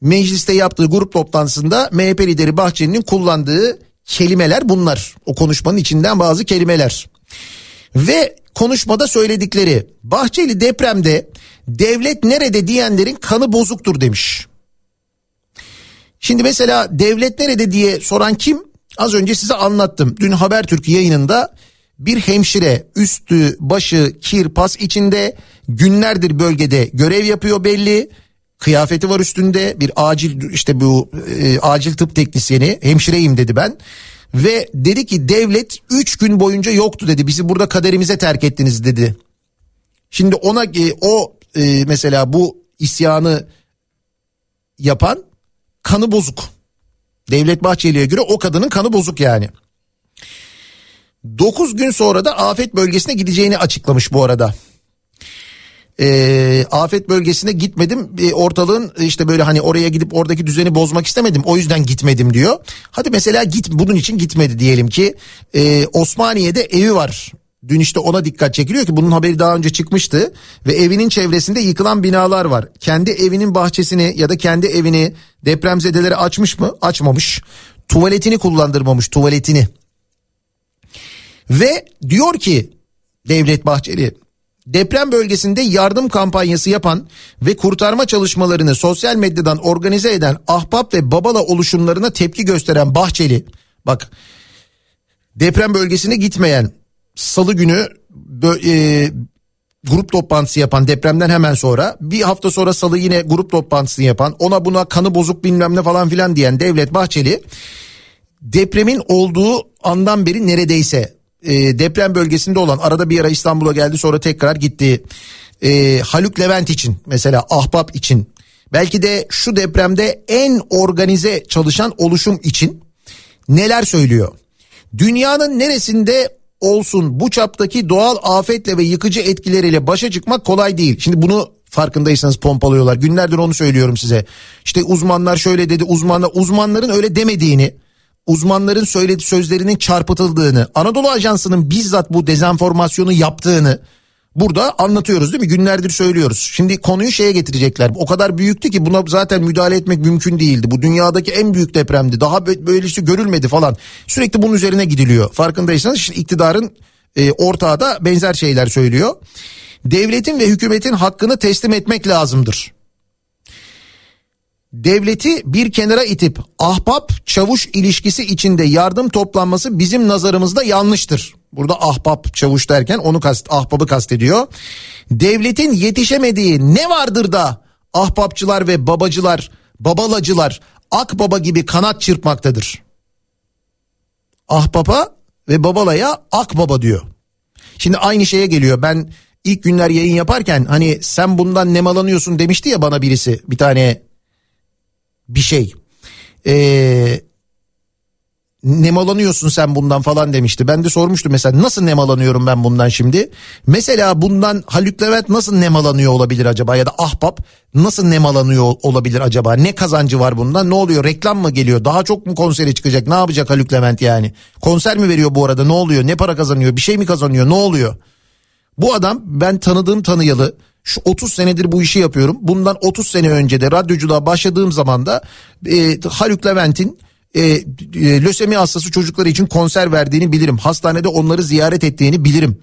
mecliste yaptığı grup toplantısında MHP lideri Bahçeli'nin kullandığı kelimeler bunlar. O konuşmanın içinden bazı kelimeler. Ve konuşmada söyledikleri Bahçeli depremde devlet nerede diyenlerin kanı bozuktur demiş. Şimdi mesela devlet nerede diye soran kim? Az önce size anlattım. Dün Habertürk yayınında bir hemşire üstü başı kir pas içinde günlerdir bölgede görev yapıyor belli. Kıyafeti var üstünde bir acil işte bu e, acil tıp teknisyeni hemşireyim dedi ben. Ve dedi ki devlet 3 gün boyunca yoktu dedi bizi burada kaderimize terk ettiniz dedi. Şimdi ona e, o e, mesela bu isyanı yapan kanı bozuk. Devlet Bahçeli'ye göre o kadının kanı bozuk yani. 9 gün sonra da afet bölgesine gideceğini açıklamış bu arada. E, afet bölgesine gitmedim e, ortalığın işte böyle hani oraya gidip oradaki düzeni bozmak istemedim o yüzden gitmedim diyor. Hadi mesela git bunun için gitmedi diyelim ki e, Osmaniye'de evi var Dün işte ona dikkat çekiliyor ki bunun haberi daha önce çıkmıştı ve evinin çevresinde yıkılan binalar var. Kendi evinin bahçesini ya da kendi evini depremzedeleri açmış mı? Açmamış. Tuvaletini kullandırmamış tuvaletini. Ve diyor ki Devlet Bahçeli deprem bölgesinde yardım kampanyası yapan ve kurtarma çalışmalarını sosyal medyadan organize eden ahbap ve babala oluşumlarına tepki gösteren Bahçeli bak deprem bölgesine gitmeyen salı günü e, grup toplantısı yapan depremden hemen sonra bir hafta sonra salı yine grup toplantısı yapan ona buna kanı bozuk bilmem ne falan filan diyen Devlet Bahçeli depremin olduğu andan beri neredeyse e, deprem bölgesinde olan arada bir ara İstanbul'a geldi sonra tekrar gitti. E, Haluk Levent için mesela Ahbap için belki de şu depremde en organize çalışan oluşum için neler söylüyor? Dünyanın neresinde olsun bu çaptaki doğal afetle ve yıkıcı etkileriyle başa çıkmak kolay değil. Şimdi bunu farkındaysanız pompalıyorlar. Günlerdir onu söylüyorum size. İşte uzmanlar şöyle dedi uzmanlar uzmanların öyle demediğini uzmanların söylediği sözlerinin çarpıtıldığını Anadolu Ajansı'nın bizzat bu dezenformasyonu yaptığını burada anlatıyoruz değil mi? Günlerdir söylüyoruz. Şimdi konuyu şeye getirecekler. O kadar büyüktü ki buna zaten müdahale etmek mümkün değildi. Bu dünyadaki en büyük depremdi. Daha böyle işte görülmedi falan. Sürekli bunun üzerine gidiliyor. Farkındaysanız işte iktidarın e, ortağı da benzer şeyler söylüyor. Devletin ve hükümetin hakkını teslim etmek lazımdır devleti bir kenara itip ahbap çavuş ilişkisi içinde yardım toplanması bizim nazarımızda yanlıştır. Burada ahbap çavuş derken onu kast, ahbabı kastediyor. Devletin yetişemediği ne vardır da ahbapçılar ve babacılar, babalacılar akbaba gibi kanat çırpmaktadır. Ahbaba ve babalaya akbaba diyor. Şimdi aynı şeye geliyor. Ben ilk günler yayın yaparken hani sen bundan nemalanıyorsun demişti ya bana birisi bir tane bir şey. Ee, nemalanıyorsun sen bundan falan demişti. Ben de sormuştum mesela nasıl nemalanıyorum ben bundan şimdi? Mesela bundan Haluk Levent nasıl nemalanıyor olabilir acaba ya da Ahbap nasıl nemalanıyor olabilir acaba? Ne kazancı var bundan? Ne oluyor? Reklam mı geliyor? Daha çok mu konsere çıkacak? Ne yapacak Haluk Levent yani? Konser mi veriyor bu arada? Ne oluyor? Ne para kazanıyor? Bir şey mi kazanıyor? Ne oluyor? Bu adam ben tanıdığım tanıyalı şu 30 senedir bu işi yapıyorum. Bundan 30 sene önce de radyoculuğa başladığım zaman da e, Haluk Levent'in e, e, lösemi hastası çocukları için konser verdiğini bilirim. Hastanede onları ziyaret ettiğini bilirim.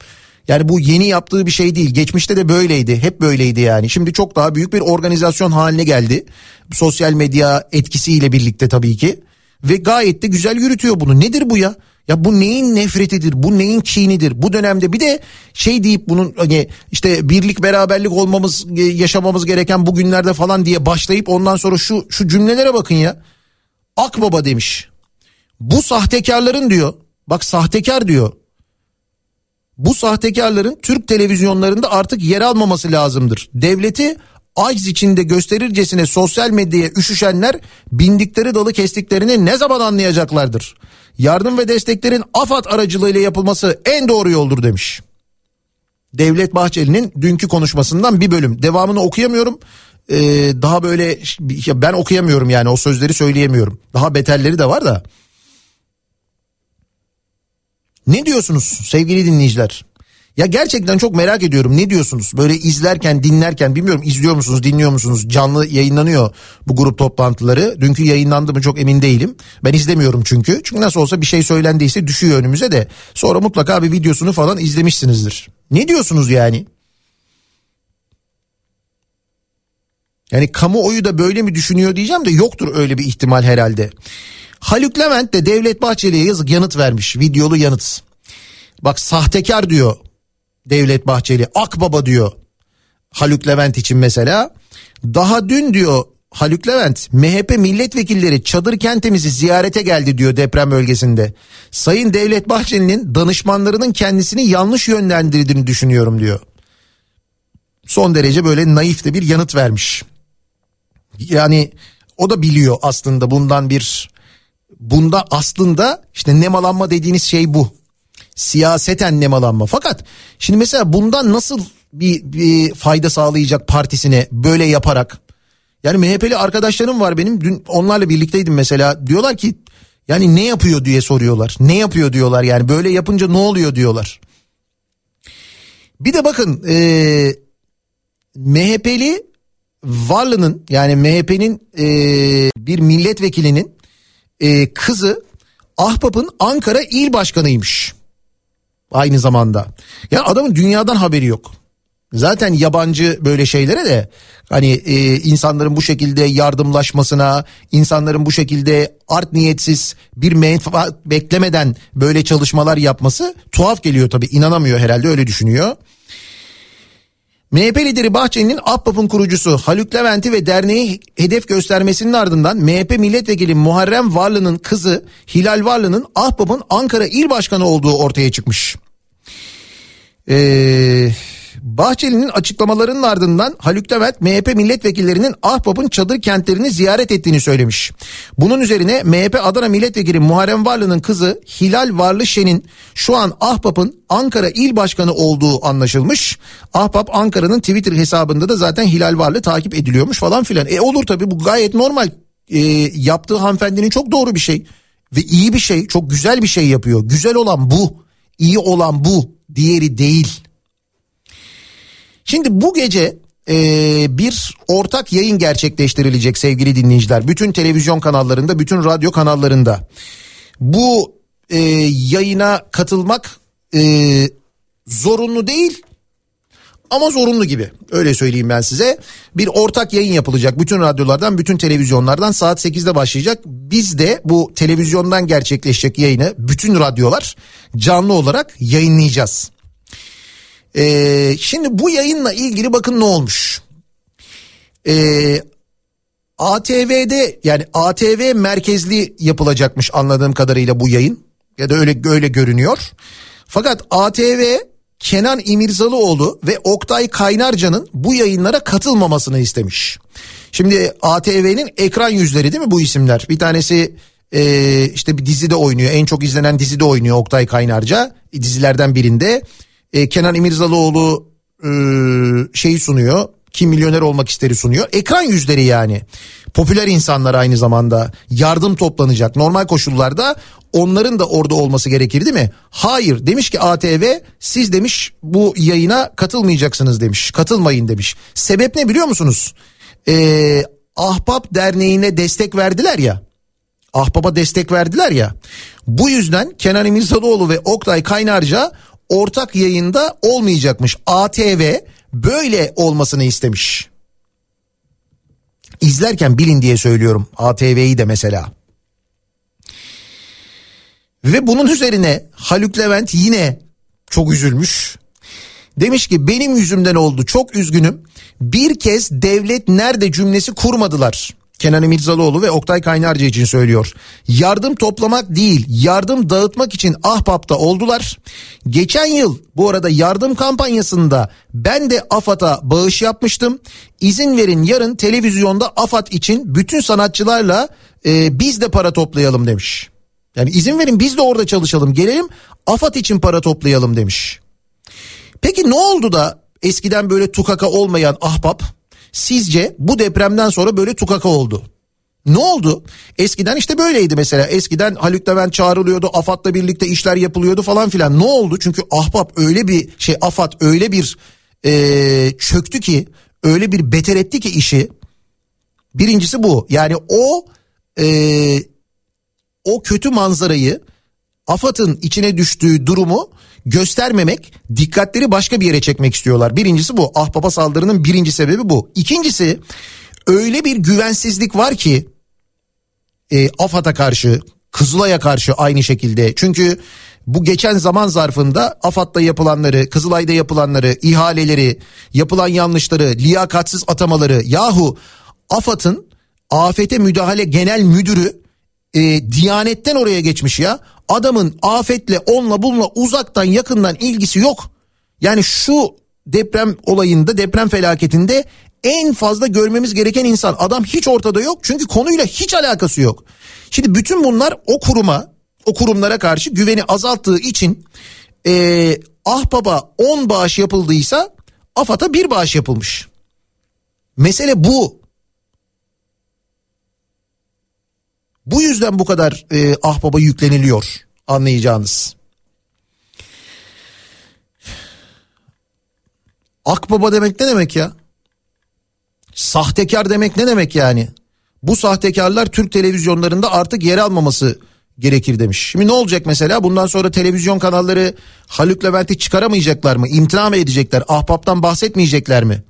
Yani bu yeni yaptığı bir şey değil. Geçmişte de böyleydi. Hep böyleydi yani. Şimdi çok daha büyük bir organizasyon haline geldi. Sosyal medya etkisiyle birlikte tabii ki. Ve gayet de güzel yürütüyor bunu. Nedir bu ya? Ya bu neyin nefretidir? Bu neyin kinidir? Bu dönemde bir de şey deyip bunun hani işte birlik beraberlik olmamız yaşamamız gereken bu günlerde falan diye başlayıp ondan sonra şu şu cümlelere bakın ya. Akbaba demiş. Bu sahtekarların diyor. Bak sahtekar diyor. Bu sahtekarların Türk televizyonlarında artık yer almaması lazımdır. Devleti aciz içinde gösterircesine sosyal medyaya üşüşenler bindikleri dalı kestiklerini ne zaman anlayacaklardır? Yardım ve desteklerin AFAD aracılığıyla yapılması en doğru yoldur demiş. Devlet Bahçeli'nin dünkü konuşmasından bir bölüm. Devamını okuyamıyorum. Ee, daha böyle ben okuyamıyorum yani o sözleri söyleyemiyorum. Daha beterleri de var da. Ne diyorsunuz sevgili dinleyiciler? Ya gerçekten çok merak ediyorum ne diyorsunuz? Böyle izlerken dinlerken bilmiyorum izliyor musunuz dinliyor musunuz? Canlı yayınlanıyor bu grup toplantıları. Dünkü yayınlandı mı çok emin değilim. Ben izlemiyorum çünkü. Çünkü nasıl olsa bir şey söylendiyse düşüyor önümüze de. Sonra mutlaka bir videosunu falan izlemişsinizdir. Ne diyorsunuz yani? Yani kamuoyu da böyle mi düşünüyor diyeceğim de yoktur öyle bir ihtimal herhalde. Haluk Levent de Devlet Bahçeli'ye yazık yanıt vermiş. Videolu yanıt. Bak sahtekar diyor Devlet Bahçeli. Akbaba diyor Haluk Levent için mesela. Daha dün diyor Haluk Levent MHP milletvekilleri çadır kentimizi ziyarete geldi diyor deprem bölgesinde. Sayın Devlet Bahçeli'nin danışmanlarının kendisini yanlış yönlendirdiğini düşünüyorum diyor. Son derece böyle naif de bir yanıt vermiş. Yani o da biliyor aslında bundan bir bunda aslında işte nemalanma dediğiniz şey bu siyaseten nemalanma. Fakat şimdi mesela bundan nasıl bir, bir fayda sağlayacak partisine böyle yaparak? Yani MHP'li arkadaşlarım var benim dün onlarla birlikteydim mesela diyorlar ki yani ne yapıyor diye soruyorlar. Ne yapıyor diyorlar yani böyle yapınca ne oluyor diyorlar. Bir de bakın ee, MHP'li Varlı'nın yani MHP'nin e, bir milletvekilinin e, kızı Ahbap'ın Ankara il başkanıymış aynı zamanda. Ya adamın dünyadan haberi yok. Zaten yabancı böyle şeylere de hani e, insanların bu şekilde yardımlaşmasına, insanların bu şekilde art niyetsiz bir menfaat beklemeden böyle çalışmalar yapması tuhaf geliyor tabii. inanamıyor herhalde öyle düşünüyor. MHP lideri Bahçeli'nin Ahbap'ın kurucusu Haluk Levent'i ve derneği hedef göstermesinin ardından MHP milletvekili Muharrem Varlı'nın kızı Hilal Varlı'nın Ahbap'ın Ankara İl Başkanı olduğu ortaya çıkmış. Ee, Bahçeli'nin açıklamalarının ardından Haluk Levent MHP milletvekillerinin Ahbap'ın çadır kentlerini ziyaret ettiğini söylemiş. Bunun üzerine MHP Adana milletvekili Muharrem Varlı'nın kızı Hilal Varlı Şen'in şu an Ahbap'ın Ankara il başkanı olduğu anlaşılmış. Ahbap Ankara'nın Twitter hesabında da zaten Hilal Varlı takip ediliyormuş falan filan. E olur tabii bu gayet normal. E, yaptığı hanımefendinin çok doğru bir şey ve iyi bir şey çok güzel bir şey yapıyor. Güzel olan bu iyi olan bu diğeri değil. Şimdi bu gece e, bir ortak yayın gerçekleştirilecek sevgili dinleyiciler. Bütün televizyon kanallarında, bütün radyo kanallarında. Bu e, yayına katılmak e, zorunlu değil ama zorunlu gibi öyle söyleyeyim ben size. Bir ortak yayın yapılacak bütün radyolardan bütün televizyonlardan saat 8'de başlayacak. Biz de bu televizyondan gerçekleşecek yayını bütün radyolar canlı olarak yayınlayacağız. Ee, şimdi bu yayınla ilgili bakın ne olmuş. Ee, ATV'de yani ATV merkezli yapılacakmış anladığım kadarıyla bu yayın ya da öyle öyle görünüyor. Fakat ATV Kenan İmirzalıoğlu ve Oktay Kaynarca'nın bu yayınlara katılmamasını istemiş. Şimdi ATV'nin ekran yüzleri değil mi bu isimler? Bir tanesi Ee, işte bir dizide oynuyor. En çok izlenen dizide oynuyor Oktay Kaynarca. E, dizilerden birinde. Ee, Kenan İmirzalıoğlu e, şeyi sunuyor. Kim milyoner olmak isteri sunuyor. Ekran yüzleri yani. Popüler insanlar aynı zamanda yardım toplanacak. Normal koşullarda onların da orada olması gerekir değil mi? Hayır demiş ki ATV siz demiş bu yayına katılmayacaksınız demiş. Katılmayın demiş. Sebep ne biliyor musunuz? Ee, Ahbap Derneği'ne destek verdiler ya. Ahbap'a destek verdiler ya. Bu yüzden Kenan İmirzalıoğlu ve Oktay Kaynarca ortak yayında olmayacakmış. ATV böyle olmasını istemiş. İzlerken bilin diye söylüyorum ATV'yi de mesela. Ve bunun üzerine Haluk Levent yine çok üzülmüş. Demiş ki benim yüzümden oldu çok üzgünüm. Bir kez devlet nerede cümlesi kurmadılar. Kenan İmirzalıoğlu ve Oktay Kaynarca için söylüyor. Yardım toplamak değil yardım dağıtmak için Ahbap'ta oldular. Geçen yıl bu arada yardım kampanyasında ben de AFAD'a bağış yapmıştım. İzin verin yarın televizyonda AFAD için bütün sanatçılarla e, biz de para toplayalım demiş. Yani izin verin biz de orada çalışalım gelelim AFAD için para toplayalım demiş. Peki ne oldu da eskiden böyle tukaka olmayan ahbap sizce bu depremden sonra böyle tukaka oldu? Ne oldu? Eskiden işte böyleydi mesela. Eskiden Haluk Levent çağrılıyordu. AFAD'la birlikte işler yapılıyordu falan filan. Ne oldu? Çünkü ahbap öyle bir şey AFAD öyle bir e, çöktü ki öyle bir beter etti ki işi. Birincisi bu. Yani o e, o kötü manzarayı AFAD'ın içine düştüğü durumu göstermemek, dikkatleri başka bir yere çekmek istiyorlar. Birincisi bu. Ahbaba saldırının birinci sebebi bu. İkincisi öyle bir güvensizlik var ki e, AFAD'a karşı, Kızılay'a karşı aynı şekilde. Çünkü bu geçen zaman zarfında AFAD'da yapılanları, Kızılay'da yapılanları, ihaleleri, yapılan yanlışları, liyakatsiz atamaları yahu AFAD'ın afete müdahale genel müdürü e, Diyanet'ten oraya geçmiş ya. Adamın afetle onla bununla uzaktan yakından ilgisi yok. Yani şu deprem olayında deprem felaketinde en fazla görmemiz gereken insan. Adam hiç ortada yok çünkü konuyla hiç alakası yok. Şimdi bütün bunlar o kuruma o kurumlara karşı güveni azalttığı için e, Ahbaba 10 bağış yapıldıysa AFAD'a bir bağış yapılmış. Mesele bu. Bu yüzden bu kadar e, ahbaba yükleniliyor anlayacağınız. Akbaba demek ne demek ya? Sahtekar demek ne demek yani? Bu sahtekarlar Türk televizyonlarında artık yer almaması gerekir demiş. Şimdi ne olacak mesela? Bundan sonra televizyon kanalları Haluk Levent'i çıkaramayacaklar mı? İmtina mı edecekler? Ahbaptan bahsetmeyecekler mi?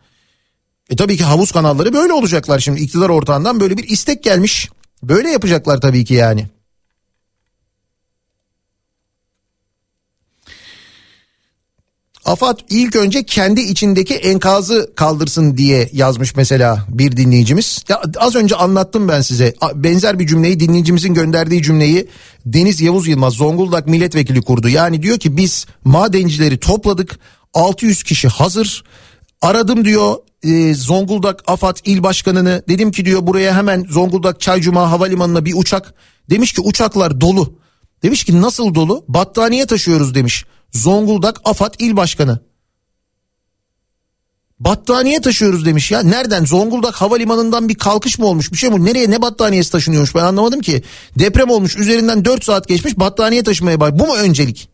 E tabii ki havuz kanalları böyle olacaklar şimdi. iktidar ortağından böyle bir istek gelmiş. Böyle yapacaklar tabii ki yani. AFAD ilk önce kendi içindeki enkazı kaldırsın diye yazmış mesela bir dinleyicimiz. Ya az önce anlattım ben size. Benzer bir cümleyi dinleyicimizin gönderdiği cümleyi Deniz Yavuz Yılmaz Zonguldak milletvekili kurdu. Yani diyor ki biz madencileri topladık. 600 kişi hazır. Aradım diyor e, Zonguldak AFAD il başkanını dedim ki diyor buraya hemen Zonguldak Çaycuma havalimanına bir uçak. Demiş ki uçaklar dolu. Demiş ki nasıl dolu? Battaniye taşıyoruz demiş. Zonguldak AFAD il başkanı. Battaniye taşıyoruz demiş ya. Nereden? Zonguldak havalimanından bir kalkış mı olmuş? Bir şey mi? Nereye ne battaniyesi taşınıyormuş? Ben anlamadım ki. Deprem olmuş. Üzerinden 4 saat geçmiş. Battaniye taşımaya bak. Bu mu öncelik?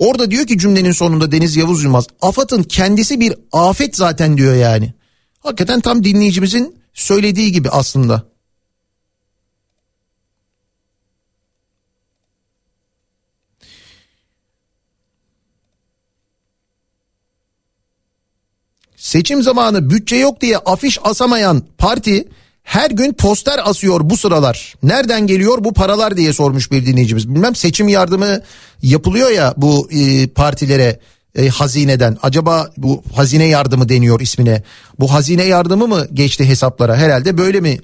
Orada diyor ki cümlenin sonunda Deniz Yavuz Yılmaz AFAD'ın kendisi bir afet zaten diyor yani. Hakikaten tam dinleyicimizin söylediği gibi aslında. Seçim zamanı bütçe yok diye afiş asamayan parti her gün poster asıyor bu sıralar. Nereden geliyor bu paralar diye sormuş bir dinleyicimiz. Bilmem seçim yardımı yapılıyor ya bu e, partilere e, hazineden. Acaba bu hazine yardımı deniyor ismine. Bu hazine yardımı mı geçti hesaplara? Herhalde böyle mi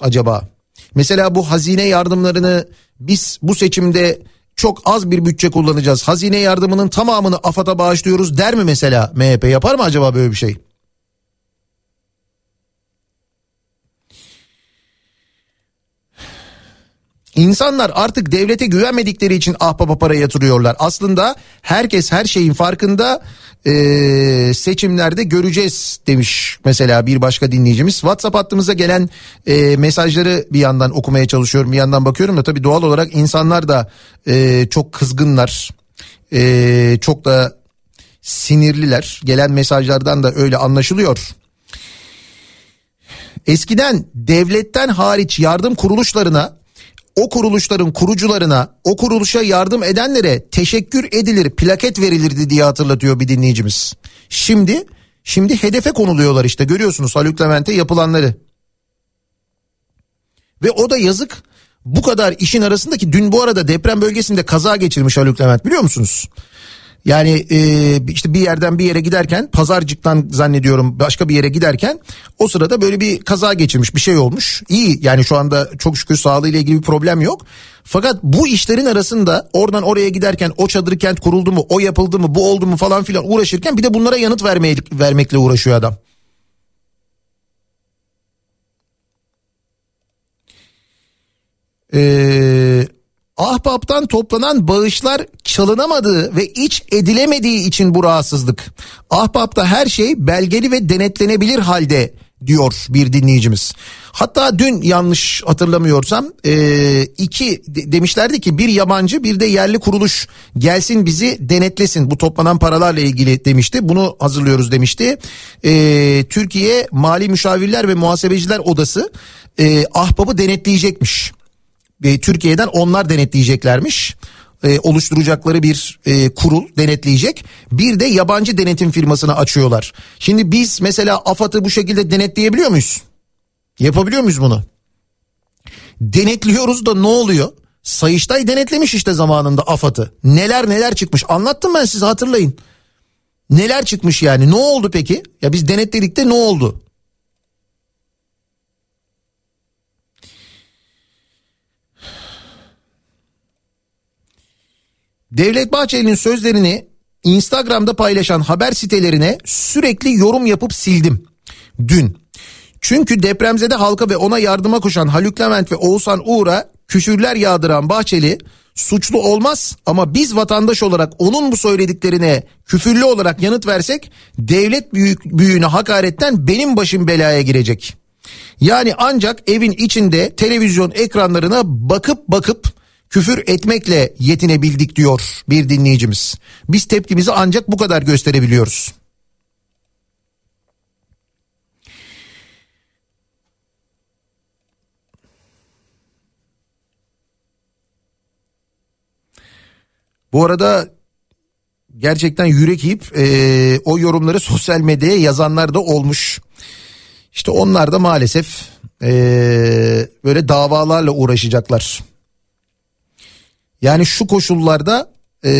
acaba? Mesela bu hazine yardımlarını biz bu seçimde çok az bir bütçe kullanacağız. Hazine yardımının tamamını AFAD'a bağışlıyoruz der mi mesela MHP yapar mı acaba böyle bir şey? İnsanlar artık devlete güvenmedikleri için ahbaba para yatırıyorlar. Aslında herkes her şeyin farkında ee, seçimlerde göreceğiz demiş mesela bir başka dinleyicimiz. WhatsApp hattımıza gelen e, mesajları bir yandan okumaya çalışıyorum bir yandan bakıyorum da tabii doğal olarak insanlar da e, çok kızgınlar. E, çok da sinirliler. Gelen mesajlardan da öyle anlaşılıyor. Eskiden devletten hariç yardım kuruluşlarına o kuruluşların kurucularına o kuruluşa yardım edenlere teşekkür edilir plaket verilirdi diye hatırlatıyor bir dinleyicimiz. Şimdi şimdi hedefe konuluyorlar işte görüyorsunuz Haluk Levent'e yapılanları. Ve o da yazık bu kadar işin arasındaki dün bu arada deprem bölgesinde kaza geçirmiş Haluk Levent biliyor musunuz? Yani e, işte bir yerden bir yere giderken pazarcıktan zannediyorum başka bir yere giderken o sırada böyle bir kaza geçirmiş bir şey olmuş. İyi yani şu anda çok şükür sağlığıyla ilgili bir problem yok. Fakat bu işlerin arasında oradan oraya giderken o çadır kent kuruldu mu o yapıldı mı bu oldu mu falan filan uğraşırken bir de bunlara yanıt vermeye, vermekle uğraşıyor adam. Eee Ahbaptan toplanan bağışlar çalınamadığı ve iç edilemediği için bu rahatsızlık. Ahbapta her şey belgeli ve denetlenebilir halde diyor bir dinleyicimiz. Hatta dün yanlış hatırlamıyorsam e, iki demişlerdi ki bir yabancı bir de yerli kuruluş gelsin bizi denetlesin bu toplanan paralarla ilgili demişti. Bunu hazırlıyoruz demişti. E, Türkiye Mali Müşavirler ve Muhasebeciler Odası e, ahbabı denetleyecekmiş e, Türkiye'den onlar denetleyeceklermiş. E, oluşturacakları bir e, kurul denetleyecek. Bir de yabancı denetim firmasını açıyorlar. Şimdi biz mesela AFAD'ı bu şekilde denetleyebiliyor muyuz? Yapabiliyor muyuz bunu? Denetliyoruz da ne oluyor? Sayıştay denetlemiş işte zamanında AFAD'ı. Neler neler çıkmış. Anlattım ben size hatırlayın. Neler çıkmış yani? Ne oldu peki? Ya biz denetledik de ne oldu? Devlet Bahçeli'nin sözlerini Instagram'da paylaşan haber sitelerine sürekli yorum yapıp sildim dün. Çünkü depremzede halka ve ona yardıma koşan Haluk Levent ve Oğuzhan Uğur'a küfürler yağdıran Bahçeli suçlu olmaz ama biz vatandaş olarak onun bu söylediklerine küfürlü olarak yanıt versek devlet büyük, büyüğüne hakaretten benim başım belaya girecek. Yani ancak evin içinde televizyon ekranlarına bakıp bakıp küfür etmekle yetinebildik diyor bir dinleyicimiz. Biz tepkimizi ancak bu kadar gösterebiliyoruz. Bu arada gerçekten yürek yiyip e, o yorumları sosyal medyaya yazanlar da olmuş. İşte onlar da maalesef e, böyle davalarla uğraşacaklar. Yani şu koşullarda e,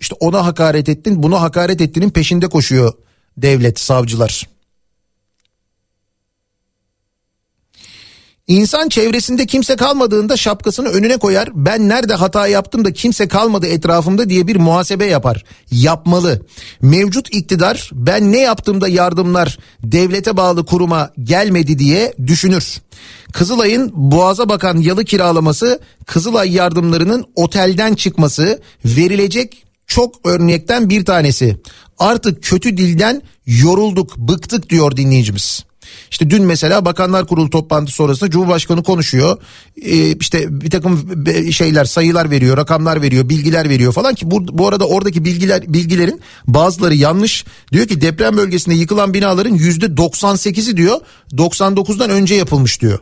işte ona hakaret ettin buna hakaret ettiğinin peşinde koşuyor devlet savcılar. İnsan çevresinde kimse kalmadığında şapkasını önüne koyar. Ben nerede hata yaptım da kimse kalmadı etrafımda diye bir muhasebe yapar. Yapmalı. Mevcut iktidar ben ne yaptığımda yardımlar devlete bağlı kuruma gelmedi diye düşünür. Kızılay'ın Boğaz'a bakan yalı kiralaması, Kızılay yardımlarının otelden çıkması verilecek çok örnekten bir tanesi. Artık kötü dilden yorulduk, bıktık diyor dinleyicimiz. İşte dün mesela Bakanlar Kurulu toplantısı sonrasında Cumhurbaşkanı konuşuyor. Ee, işte bir takım şeyler sayılar veriyor, rakamlar veriyor, bilgiler veriyor falan ki bu, bu arada oradaki bilgiler bilgilerin bazıları yanlış. Diyor ki deprem bölgesinde yıkılan binaların yüzde 98'i diyor 99'dan önce yapılmış diyor.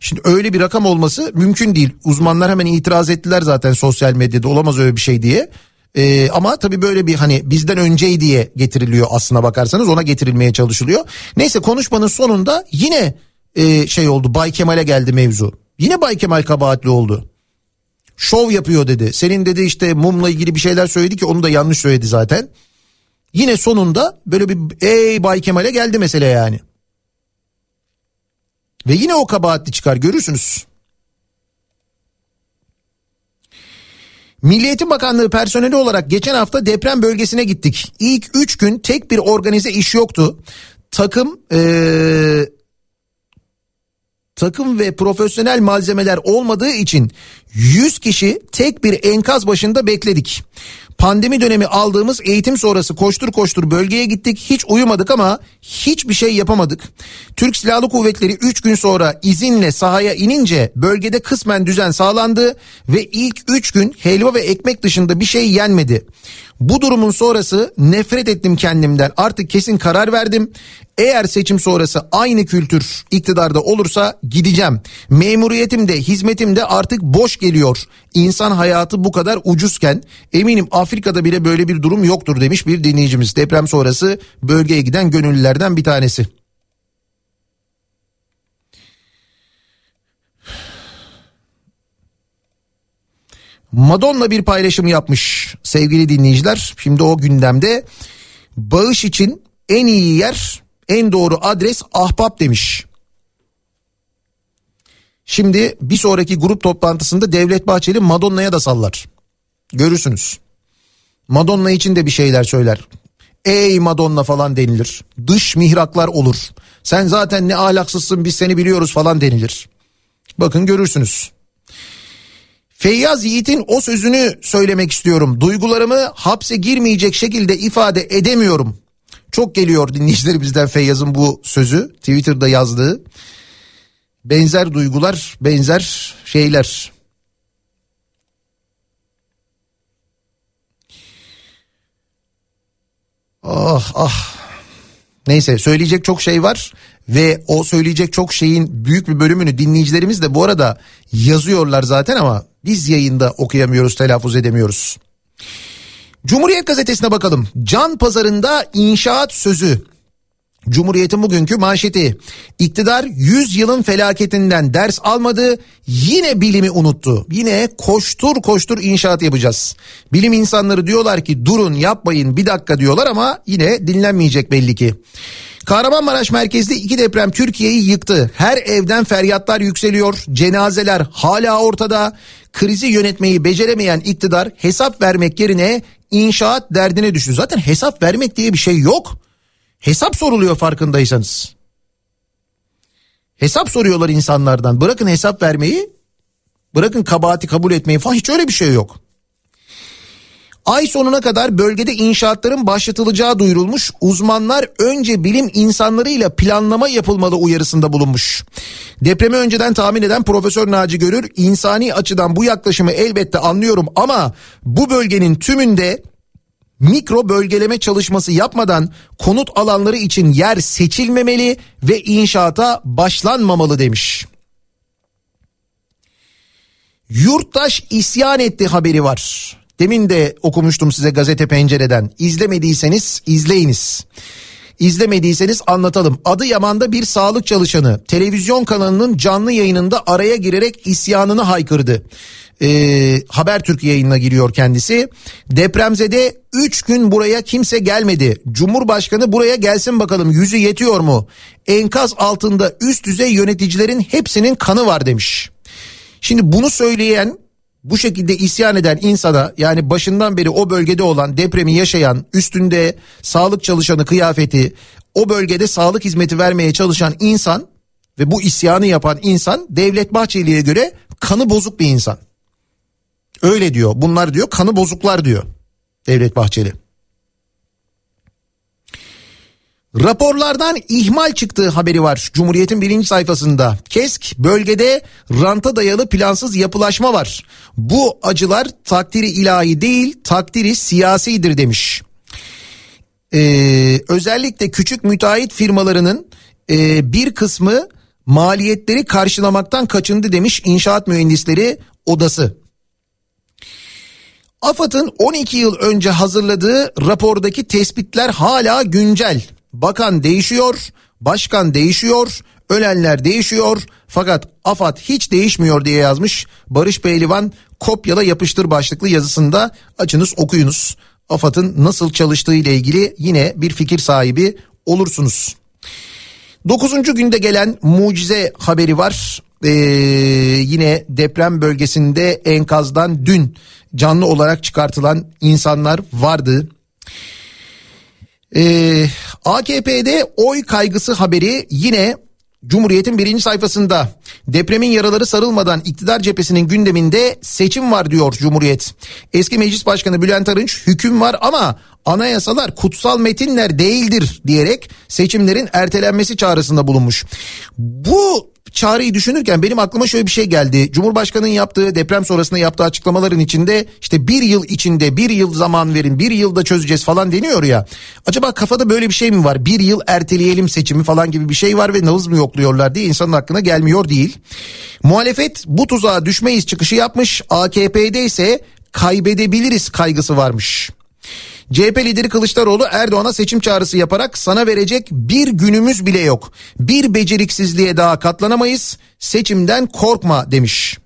Şimdi öyle bir rakam olması mümkün değil. Uzmanlar hemen itiraz ettiler zaten sosyal medyada olamaz öyle bir şey diye. Ee, ama tabii böyle bir hani bizden öncey diye getiriliyor aslına bakarsanız ona getirilmeye çalışılıyor. Neyse konuşmanın sonunda yine e, şey oldu Bay Kemal'e geldi mevzu. Yine Bay Kemal kabahatli oldu. Şov yapıyor dedi. Senin dedi işte mumla ilgili bir şeyler söyledi ki onu da yanlış söyledi zaten. Yine sonunda böyle bir ey Bay Kemal'e geldi mesele yani. Ve yine o kabahatli çıkar görürsünüz. Milliyetin Bakanlığı personeli olarak geçen hafta deprem bölgesine gittik. İlk 3 gün tek bir organize iş yoktu. Takım ee, takım ve profesyonel malzemeler olmadığı için 100 kişi tek bir enkaz başında bekledik. Pandemi dönemi aldığımız eğitim sonrası koştur koştur bölgeye gittik. Hiç uyumadık ama hiçbir şey yapamadık. Türk Silahlı Kuvvetleri 3 gün sonra izinle sahaya inince bölgede kısmen düzen sağlandı ve ilk 3 gün helva ve ekmek dışında bir şey yenmedi. Bu durumun sonrası nefret ettim kendimden. Artık kesin karar verdim. Eğer seçim sonrası aynı kültür iktidarda olursa gideceğim. Memuriyetim de hizmetim de artık boş geliyor. İnsan hayatı bu kadar ucuzken eminim Afrika'da bile böyle bir durum yoktur demiş bir dinleyicimiz. Deprem sonrası bölgeye giden gönüllülerden bir tanesi. Madonna bir paylaşım yapmış sevgili dinleyiciler. Şimdi o gündemde bağış için en iyi yer, en doğru adres ahbap demiş. Şimdi bir sonraki grup toplantısında Devlet Bahçeli Madonna'ya da sallar. Görürsünüz. Madonna için de bir şeyler söyler. Ey Madonna falan denilir. Dış mihraklar olur. Sen zaten ne ahlaksızsın biz seni biliyoruz falan denilir. Bakın görürsünüz. Feyyaz Yiğit'in o sözünü söylemek istiyorum. Duygularımı hapse girmeyecek şekilde ifade edemiyorum. Çok geliyor dinleyicilerimizden Feyyaz'ın bu sözü Twitter'da yazdığı. Benzer duygular, benzer şeyler. Ah ah. Neyse söyleyecek çok şey var ve o söyleyecek çok şeyin büyük bir bölümünü dinleyicilerimiz de bu arada yazıyorlar zaten ama biz yayında okuyamıyoruz, telaffuz edemiyoruz. Cumhuriyet gazetesine bakalım. Can pazarında inşaat sözü. Cumhuriyet'in bugünkü manşeti. İktidar 100 yılın felaketinden ders almadı, yine bilimi unuttu. Yine koştur koştur inşaat yapacağız. Bilim insanları diyorlar ki durun yapmayın bir dakika diyorlar ama yine dinlenmeyecek belli ki. Kahramanmaraş merkezli iki deprem Türkiye'yi yıktı. Her evden feryatlar yükseliyor. Cenazeler hala ortada. Krizi yönetmeyi beceremeyen iktidar hesap vermek yerine inşaat derdine düştü. Zaten hesap vermek diye bir şey yok. Hesap soruluyor farkındaysanız. Hesap soruyorlar insanlardan. Bırakın hesap vermeyi, bırakın kabahati kabul etmeyi falan hiç öyle bir şey yok. Ay sonuna kadar bölgede inşaatların başlatılacağı duyurulmuş. Uzmanlar önce bilim insanlarıyla planlama yapılmalı uyarısında bulunmuş. Depremi önceden tahmin eden Profesör Naci Görür insani açıdan bu yaklaşımı elbette anlıyorum ama bu bölgenin tümünde mikro bölgeleme çalışması yapmadan konut alanları için yer seçilmemeli ve inşaata başlanmamalı demiş. Yurttaş isyan etti haberi var. Demin de okumuştum size gazete pencereden. İzlemediyseniz izleyiniz. İzlemediyseniz anlatalım. Adıyaman'da bir sağlık çalışanı televizyon kanalının canlı yayınında araya girerek isyanını haykırdı. Ee, Habertürk yayınına giriyor kendisi. Depremzede 3 gün buraya kimse gelmedi. Cumhurbaşkanı buraya gelsin bakalım yüzü yetiyor mu? Enkaz altında üst düzey yöneticilerin hepsinin kanı var demiş. Şimdi bunu söyleyen bu şekilde isyan eden insana yani başından beri o bölgede olan depremi yaşayan üstünde sağlık çalışanı kıyafeti o bölgede sağlık hizmeti vermeye çalışan insan ve bu isyanı yapan insan Devlet Bahçeli'ye göre kanı bozuk bir insan. Öyle diyor bunlar diyor kanı bozuklar diyor Devlet Bahçeli. Raporlardan ihmal çıktığı haberi var Cumhuriyet'in birinci sayfasında. KESK bölgede ranta dayalı plansız yapılaşma var. Bu acılar takdiri ilahi değil takdiri siyasidir demiş. Ee, özellikle küçük müteahhit firmalarının e, bir kısmı maliyetleri karşılamaktan kaçındı demiş İnşaat Mühendisleri Odası. AFAD'ın 12 yıl önce hazırladığı rapordaki tespitler hala güncel. Bakan değişiyor, başkan değişiyor, ölenler değişiyor fakat AFAD hiç değişmiyor diye yazmış Barış Pehlivan kopyala yapıştır başlıklı yazısında açınız okuyunuz. AFAD'ın nasıl çalıştığı ile ilgili yine bir fikir sahibi olursunuz. Dokuzuncu günde gelen mucize haberi var. Ee, yine deprem bölgesinde enkazdan dün canlı olarak çıkartılan insanlar vardı. Ee, AKP'de oy kaygısı haberi yine Cumhuriyet'in birinci sayfasında depremin yaraları sarılmadan iktidar cephesinin gündeminde seçim var diyor Cumhuriyet. Eski Meclis Başkanı Bülent Arınç hüküm var ama anayasalar kutsal metinler değildir diyerek seçimlerin ertelenmesi çağrısında bulunmuş. Bu çağrıyı düşünürken benim aklıma şöyle bir şey geldi. Cumhurbaşkanı'nın yaptığı deprem sonrasında yaptığı açıklamaların içinde işte bir yıl içinde bir yıl zaman verin bir yılda çözeceğiz falan deniyor ya. Acaba kafada böyle bir şey mi var? Bir yıl erteleyelim seçimi falan gibi bir şey var ve nabız mı yokluyorlar diye insanın aklına gelmiyor değil. Muhalefet bu tuzağa düşmeyiz çıkışı yapmış. AKP'de ise kaybedebiliriz kaygısı varmış. CHP lideri Kılıçdaroğlu Erdoğan'a seçim çağrısı yaparak sana verecek bir günümüz bile yok. Bir beceriksizliğe daha katlanamayız. Seçimden korkma demiş.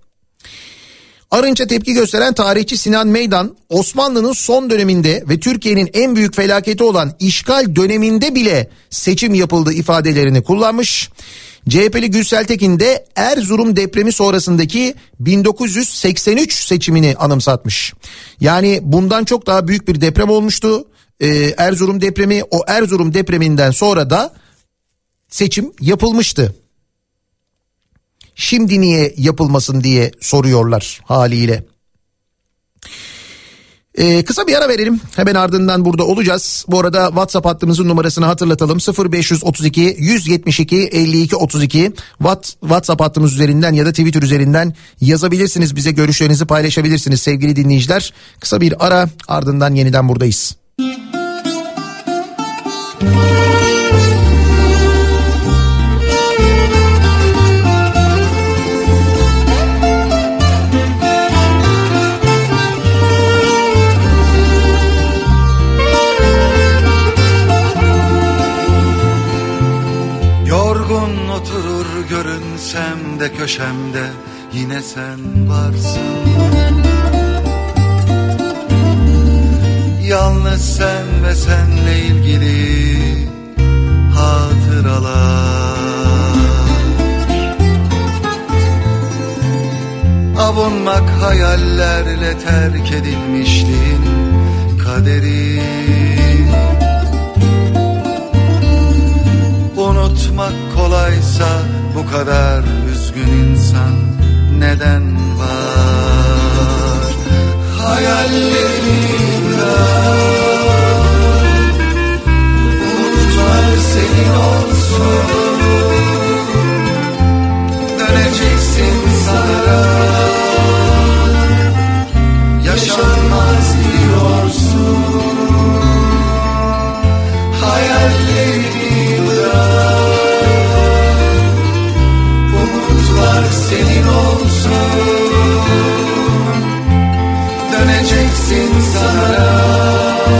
Arınç'a tepki gösteren tarihçi Sinan Meydan Osmanlı'nın son döneminde ve Türkiye'nin en büyük felaketi olan işgal döneminde bile seçim yapıldı ifadelerini kullanmış. CHP'li Gürsel Tekin de Erzurum depremi sonrasındaki 1983 seçimini anımsatmış. Yani bundan çok daha büyük bir deprem olmuştu. Ee, Erzurum depremi o Erzurum depreminden sonra da seçim yapılmıştı. Şimdi niye yapılmasın diye soruyorlar haliyle. Ee, kısa bir ara verelim. Hemen ardından burada olacağız. Bu arada WhatsApp hattımızın numarasını hatırlatalım. 0532 172 52 32 WhatsApp hattımız üzerinden ya da Twitter üzerinden yazabilirsiniz. Bize görüşlerinizi paylaşabilirsiniz sevgili dinleyiciler. Kısa bir ara ardından yeniden buradayız. Müzik de köşemde yine sen varsın. Yalnız sen ve senle ilgili hatıralar. Avunmak hayallerle terk edilmişliğin kaderi Unutmak kolaysa bu kadar üzgün insan neden var? Hayallerimde Umutlar senin olsun. Döneceksin sana. Yaşanmaz diyorsun. Hayallerimde senin olsun. Döneceksin sanarak.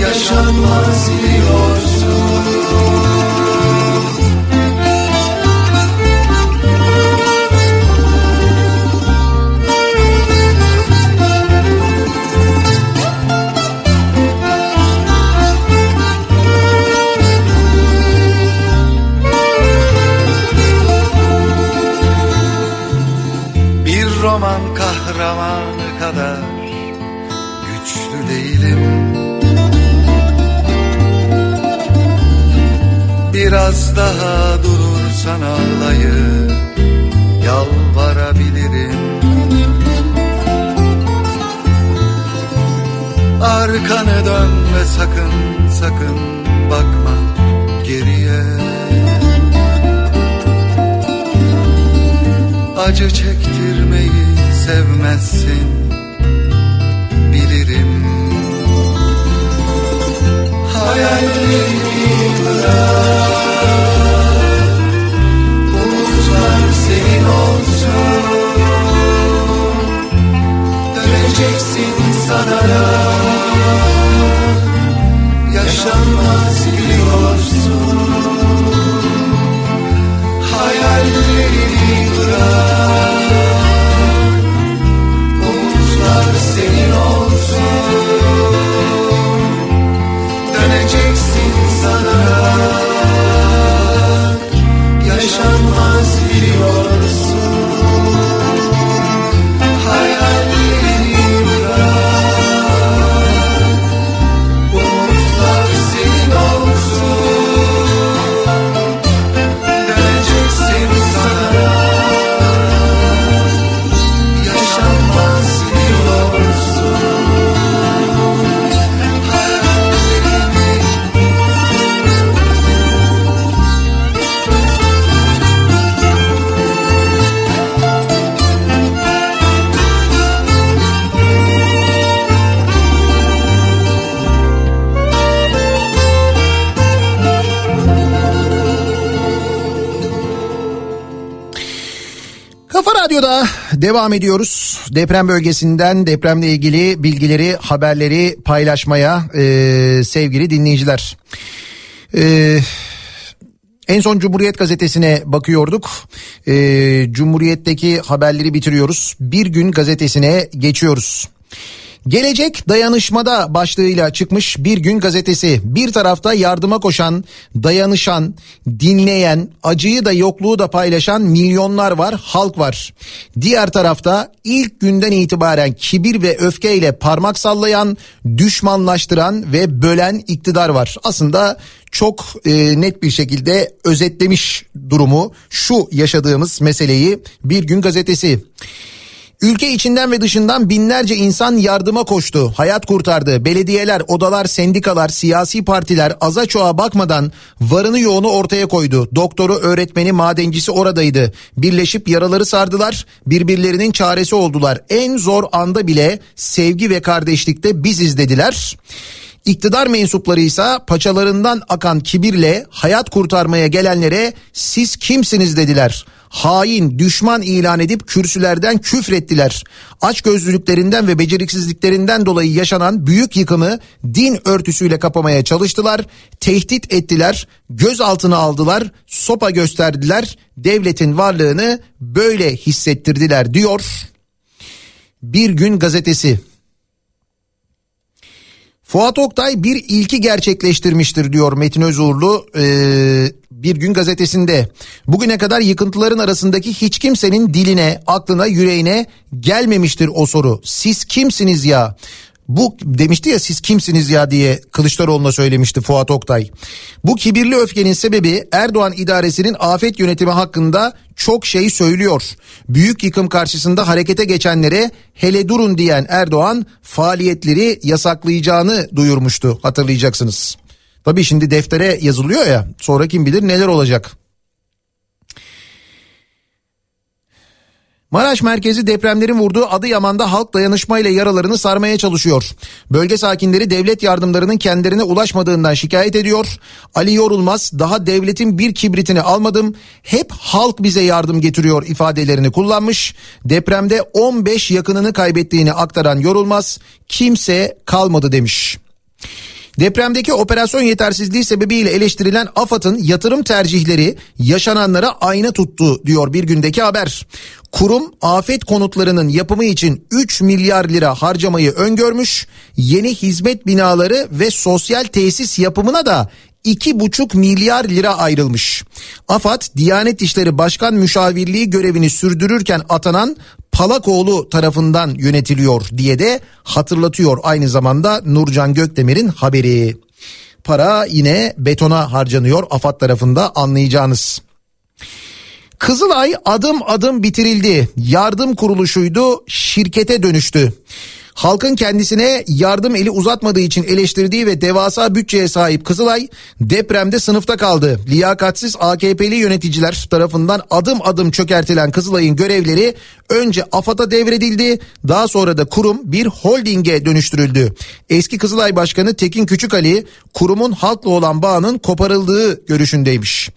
Yaşanmaz diyorsun daha durursan ağlayıp yalvarabilirim. Arkanı dönme sakın sakın bakma geriye. Acı çektirmeyi sevmezsin bilirim. Hayallerimi bırak devam ediyoruz. Deprem bölgesinden depremle ilgili bilgileri, haberleri paylaşmaya e, sevgili dinleyiciler. E, en son Cumhuriyet gazetesine bakıyorduk. E, Cumhuriyet'teki haberleri bitiriyoruz. Bir gün gazetesine geçiyoruz. Gelecek dayanışmada başlığıyla çıkmış bir gün gazetesi. Bir tarafta yardıma koşan, dayanışan, dinleyen, acıyı da yokluğu da paylaşan milyonlar var, halk var. Diğer tarafta ilk günden itibaren kibir ve öfkeyle parmak sallayan, düşmanlaştıran ve bölen iktidar var. Aslında çok e, net bir şekilde özetlemiş durumu şu yaşadığımız meseleyi bir gün gazetesi. Ülke içinden ve dışından binlerce insan yardıma koştu. Hayat kurtardı. Belediyeler, odalar, sendikalar, siyasi partiler aza çoğa bakmadan varını yoğunu ortaya koydu. Doktoru, öğretmeni, madencisi oradaydı. Birleşip yaraları sardılar. Birbirlerinin çaresi oldular. En zor anda bile sevgi ve kardeşlikte biziz dediler. İktidar mensupları ise paçalarından akan kibirle hayat kurtarmaya gelenlere siz kimsiniz dediler hain, düşman ilan edip kürsülerden küfrettiler. Açgözlülüklerinden ve beceriksizliklerinden dolayı yaşanan büyük yıkımı din örtüsüyle kapamaya çalıştılar. Tehdit ettiler, gözaltına aldılar, sopa gösterdiler. Devletin varlığını böyle hissettirdiler diyor. Bir gün gazetesi Fuat Oktay bir ilki gerçekleştirmiştir diyor Metin Özurlu ee, bir gün gazetesinde. Bugüne kadar yıkıntıların arasındaki hiç kimsenin diline, aklına, yüreğine gelmemiştir o soru. Siz kimsiniz ya? Bu demişti ya siz kimsiniz ya diye Kılıçdaroğlu'na söylemişti Fuat Oktay. Bu kibirli öfkenin sebebi Erdoğan idaresinin afet yönetimi hakkında çok şey söylüyor. Büyük yıkım karşısında harekete geçenlere hele durun diyen Erdoğan faaliyetleri yasaklayacağını duyurmuştu hatırlayacaksınız. Tabii şimdi deftere yazılıyor ya sonra kim bilir neler olacak. Maraş merkezi depremlerin vurduğu Adıyaman'da halk dayanışmayla yaralarını sarmaya çalışıyor. Bölge sakinleri devlet yardımlarının kendilerine ulaşmadığından şikayet ediyor. Ali Yorulmaz daha devletin bir kibritini almadım hep halk bize yardım getiriyor ifadelerini kullanmış. Depremde 15 yakınını kaybettiğini aktaran Yorulmaz kimse kalmadı demiş. Depremdeki operasyon yetersizliği sebebiyle eleştirilen AFAD'ın yatırım tercihleri yaşananlara ayna tuttu diyor bir gündeki haber. Kurum afet konutlarının yapımı için 3 milyar lira harcamayı öngörmüş. Yeni hizmet binaları ve sosyal tesis yapımına da 2,5 milyar lira ayrılmış. AFAD Diyanet İşleri Başkan Müşavirliği görevini sürdürürken atanan Palakoğlu tarafından yönetiliyor diye de hatırlatıyor aynı zamanda Nurcan Gökdemir'in haberi. Para yine betona harcanıyor AFAD tarafında anlayacağınız. Kızılay adım adım bitirildi. Yardım kuruluşuydu, şirkete dönüştü halkın kendisine yardım eli uzatmadığı için eleştirdiği ve devasa bütçeye sahip Kızılay depremde sınıfta kaldı. Liyakatsiz AKP'li yöneticiler tarafından adım adım çökertilen Kızılay'ın görevleri önce AFAD'a devredildi daha sonra da kurum bir holdinge dönüştürüldü. Eski Kızılay Başkanı Tekin Küçükali kurumun halkla olan bağının koparıldığı görüşündeymiş.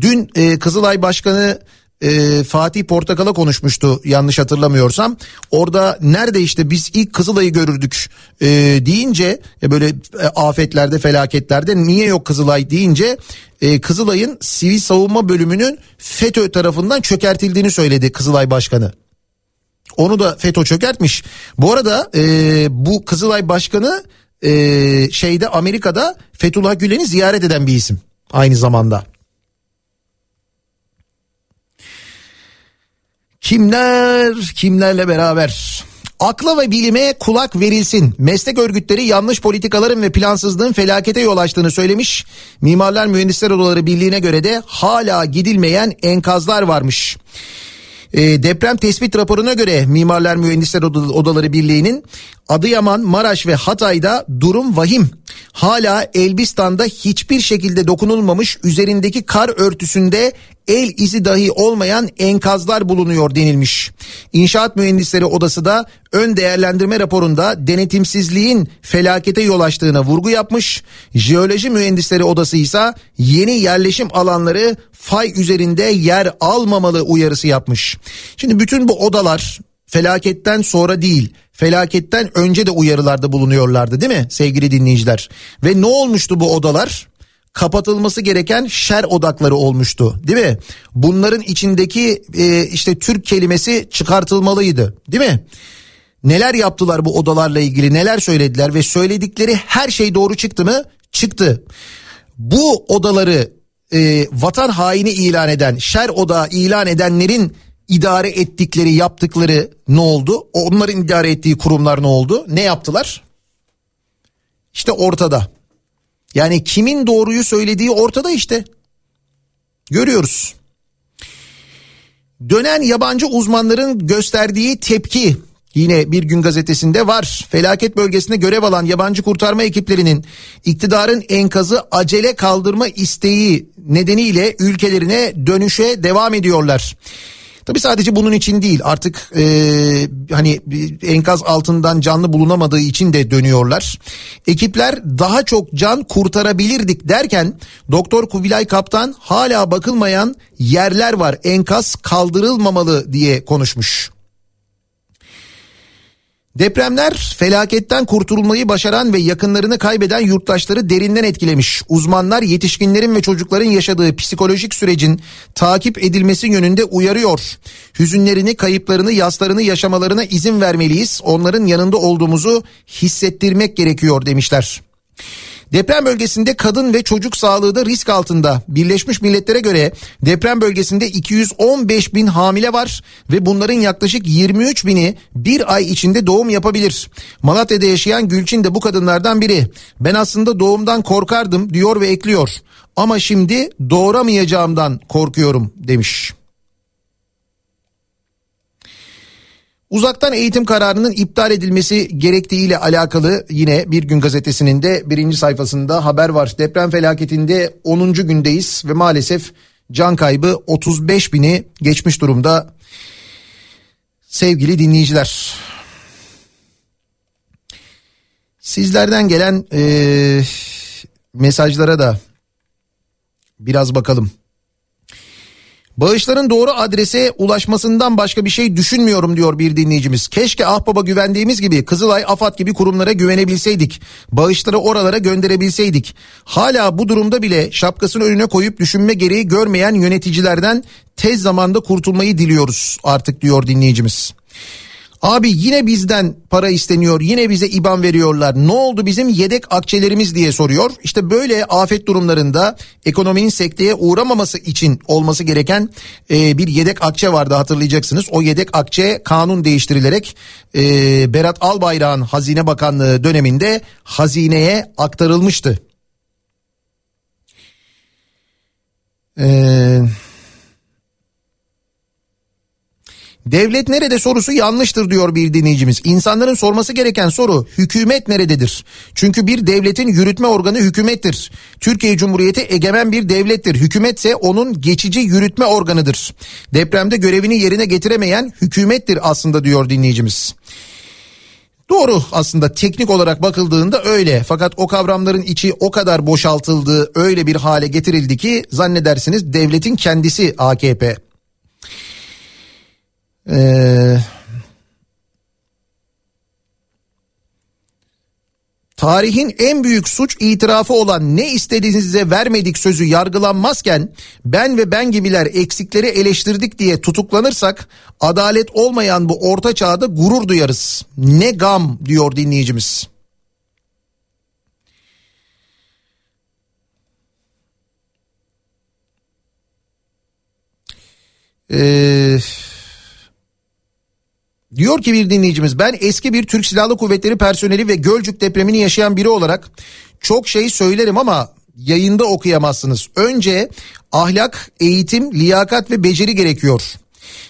Dün e, Kızılay Başkanı e, Fatih Portakal'a konuşmuştu yanlış hatırlamıyorsam. Orada nerede işte biz ilk Kızılay'ı görürdük e, deyince e, böyle e, afetlerde felaketlerde niye yok Kızılay deyince e, Kızılay'ın sivil savunma bölümünün FETÖ tarafından çökertildiğini söyledi Kızılay Başkanı. Onu da FETÖ çökertmiş. Bu arada e, bu Kızılay Başkanı e, şeyde Amerika'da Fethullah Gülen'i ziyaret eden bir isim aynı zamanda. Kimler kimlerle beraber? Akla ve bilime kulak verilsin. Meslek örgütleri yanlış politikaların ve plansızlığın felakete yol açtığını söylemiş. Mimarlar Mühendisler Odaları Birliği'ne göre de hala gidilmeyen enkazlar varmış. E, deprem tespit raporuna göre Mimarlar Mühendisler Odaları Birliği'nin Adıyaman, Maraş ve Hatay'da durum vahim. Hala Elbistan'da hiçbir şekilde dokunulmamış üzerindeki kar örtüsünde el izi dahi olmayan enkazlar bulunuyor denilmiş. İnşaat Mühendisleri Odası da ön değerlendirme raporunda denetimsizliğin felakete yol açtığına vurgu yapmış. Jeoloji Mühendisleri Odası ise yeni yerleşim alanları fay üzerinde yer almamalı uyarısı yapmış. Şimdi bütün bu odalar felaketten sonra değil felaketten önce de uyarılarda bulunuyorlardı değil mi sevgili dinleyiciler? Ve ne olmuştu bu odalar? Kapatılması gereken şer odakları olmuştu değil mi? Bunların içindeki e, işte Türk kelimesi çıkartılmalıydı değil mi? Neler yaptılar bu odalarla ilgili neler söylediler ve söyledikleri her şey doğru çıktı mı? Çıktı. Bu odaları e, vatan haini ilan eden şer oda ilan edenlerin idare ettikleri yaptıkları ne oldu? Onların idare ettiği kurumlar ne oldu? Ne yaptılar? İşte ortada. Yani kimin doğruyu söylediği ortada işte. Görüyoruz. Dönen yabancı uzmanların gösterdiği tepki yine bir gün gazetesinde var. Felaket bölgesinde görev alan yabancı kurtarma ekiplerinin iktidarın enkazı acele kaldırma isteği nedeniyle ülkelerine dönüşe devam ediyorlar. Tabi sadece bunun için değil artık e, hani enkaz altından canlı bulunamadığı için de dönüyorlar. Ekipler daha çok can kurtarabilirdik derken Doktor Kubilay Kaptan hala bakılmayan yerler var enkaz kaldırılmamalı diye konuşmuş. Depremler felaketten kurtulmayı başaran ve yakınlarını kaybeden yurttaşları derinden etkilemiş. Uzmanlar yetişkinlerin ve çocukların yaşadığı psikolojik sürecin takip edilmesi yönünde uyarıyor. Hüzünlerini, kayıplarını, yaslarını yaşamalarına izin vermeliyiz. Onların yanında olduğumuzu hissettirmek gerekiyor demişler. Deprem bölgesinde kadın ve çocuk sağlığı da risk altında. Birleşmiş Milletler'e göre deprem bölgesinde 215 bin hamile var ve bunların yaklaşık 23 bini bir ay içinde doğum yapabilir. Malatya'da yaşayan Gülçin de bu kadınlardan biri. Ben aslında doğumdan korkardım diyor ve ekliyor. Ama şimdi doğuramayacağımdan korkuyorum demiş. Uzaktan eğitim kararının iptal edilmesi gerektiğiyle alakalı yine bir gün gazetesinin de birinci sayfasında haber var. Deprem felaketinde 10. gündeyiz ve maalesef can kaybı 35 bini geçmiş durumda. Sevgili dinleyiciler. Sizlerden gelen e, mesajlara da biraz bakalım. Bağışların doğru adrese ulaşmasından başka bir şey düşünmüyorum diyor bir dinleyicimiz. Keşke Ahbaba güvendiğimiz gibi Kızılay, AFAD gibi kurumlara güvenebilseydik. Bağışları oralara gönderebilseydik. Hala bu durumda bile şapkasını önüne koyup düşünme gereği görmeyen yöneticilerden tez zamanda kurtulmayı diliyoruz artık diyor dinleyicimiz. Abi yine bizden para isteniyor yine bize IBAN veriyorlar ne oldu bizim yedek akçelerimiz diye soruyor. İşte böyle afet durumlarında ekonominin sekteye uğramaması için olması gereken e, bir yedek akçe vardı hatırlayacaksınız. O yedek akçe kanun değiştirilerek e, Berat Albayrak'ın Hazine Bakanlığı döneminde hazineye aktarılmıştı. Eee... Devlet nerede sorusu yanlıştır diyor bir dinleyicimiz. İnsanların sorması gereken soru hükümet nerededir? Çünkü bir devletin yürütme organı hükümettir. Türkiye Cumhuriyeti egemen bir devlettir. Hükümetse onun geçici yürütme organıdır. Depremde görevini yerine getiremeyen hükümettir aslında diyor dinleyicimiz. Doğru aslında teknik olarak bakıldığında öyle fakat o kavramların içi o kadar boşaltıldı öyle bir hale getirildi ki zannedersiniz devletin kendisi AKP. Ee, tarihin en büyük suç itirafı olan ne istediğinize vermedik sözü yargılanmazken ben ve ben gibiler eksikleri eleştirdik diye tutuklanırsak adalet olmayan bu orta çağda gurur duyarız. Ne gam diyor dinleyicimiz. Eee Diyor ki bir dinleyicimiz ben eski bir Türk Silahlı Kuvvetleri personeli ve Gölcük depremini yaşayan biri olarak çok şey söylerim ama yayında okuyamazsınız. Önce ahlak, eğitim, liyakat ve beceri gerekiyor.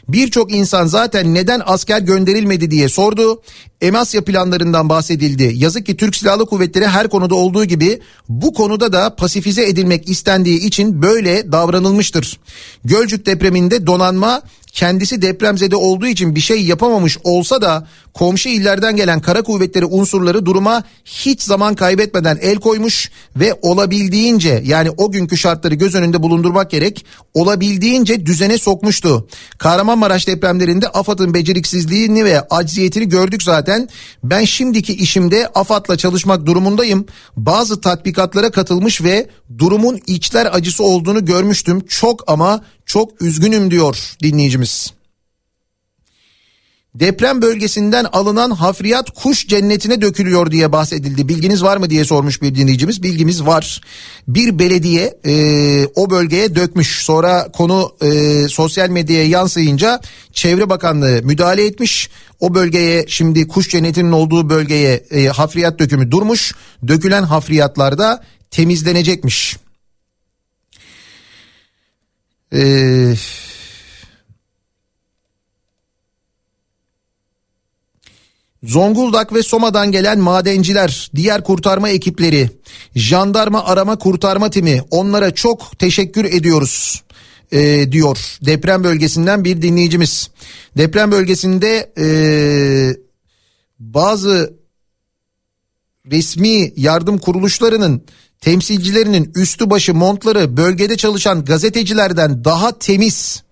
Birçok insan zaten neden asker gönderilmedi diye sordu. Emasya planlarından bahsedildi. Yazık ki Türk Silahlı Kuvvetleri her konuda olduğu gibi bu konuda da pasifize edilmek istendiği için böyle davranılmıştır. Gölcük depreminde donanma kendisi depremzede olduğu için bir şey yapamamış olsa da komşu illerden gelen kara kuvvetleri unsurları duruma hiç zaman kaybetmeden el koymuş ve olabildiğince yani o günkü şartları göz önünde bulundurmak gerek olabildiğince düzene sokmuştu. Kahramanmaraş depremlerinde AFAD'ın beceriksizliğini ve acziyetini gördük zaten. Ben şimdiki işimde AFAD'la çalışmak durumundayım. Bazı tatbikatlara katılmış ve durumun içler acısı olduğunu görmüştüm. Çok ama çok üzgünüm diyor dinleyicimiz. Deprem bölgesinden alınan hafriyat kuş cennetine dökülüyor diye bahsedildi. Bilginiz var mı diye sormuş bir dinleyicimiz. Bilgimiz var. Bir belediye e, o bölgeye dökmüş. Sonra konu e, sosyal medyaya yansıyınca Çevre Bakanlığı müdahale etmiş. O bölgeye şimdi kuş cennetinin olduğu bölgeye e, hafriyat dökümü durmuş. Dökülen hafriyatlar temizlenecekmiş. Eee... Zonguldak ve Soma'dan gelen madenciler, diğer kurtarma ekipleri, jandarma arama kurtarma timi onlara çok teşekkür ediyoruz e, diyor deprem bölgesinden bir dinleyicimiz. Deprem bölgesinde e, bazı resmi yardım kuruluşlarının temsilcilerinin üstü başı montları bölgede çalışan gazetecilerden daha temiz.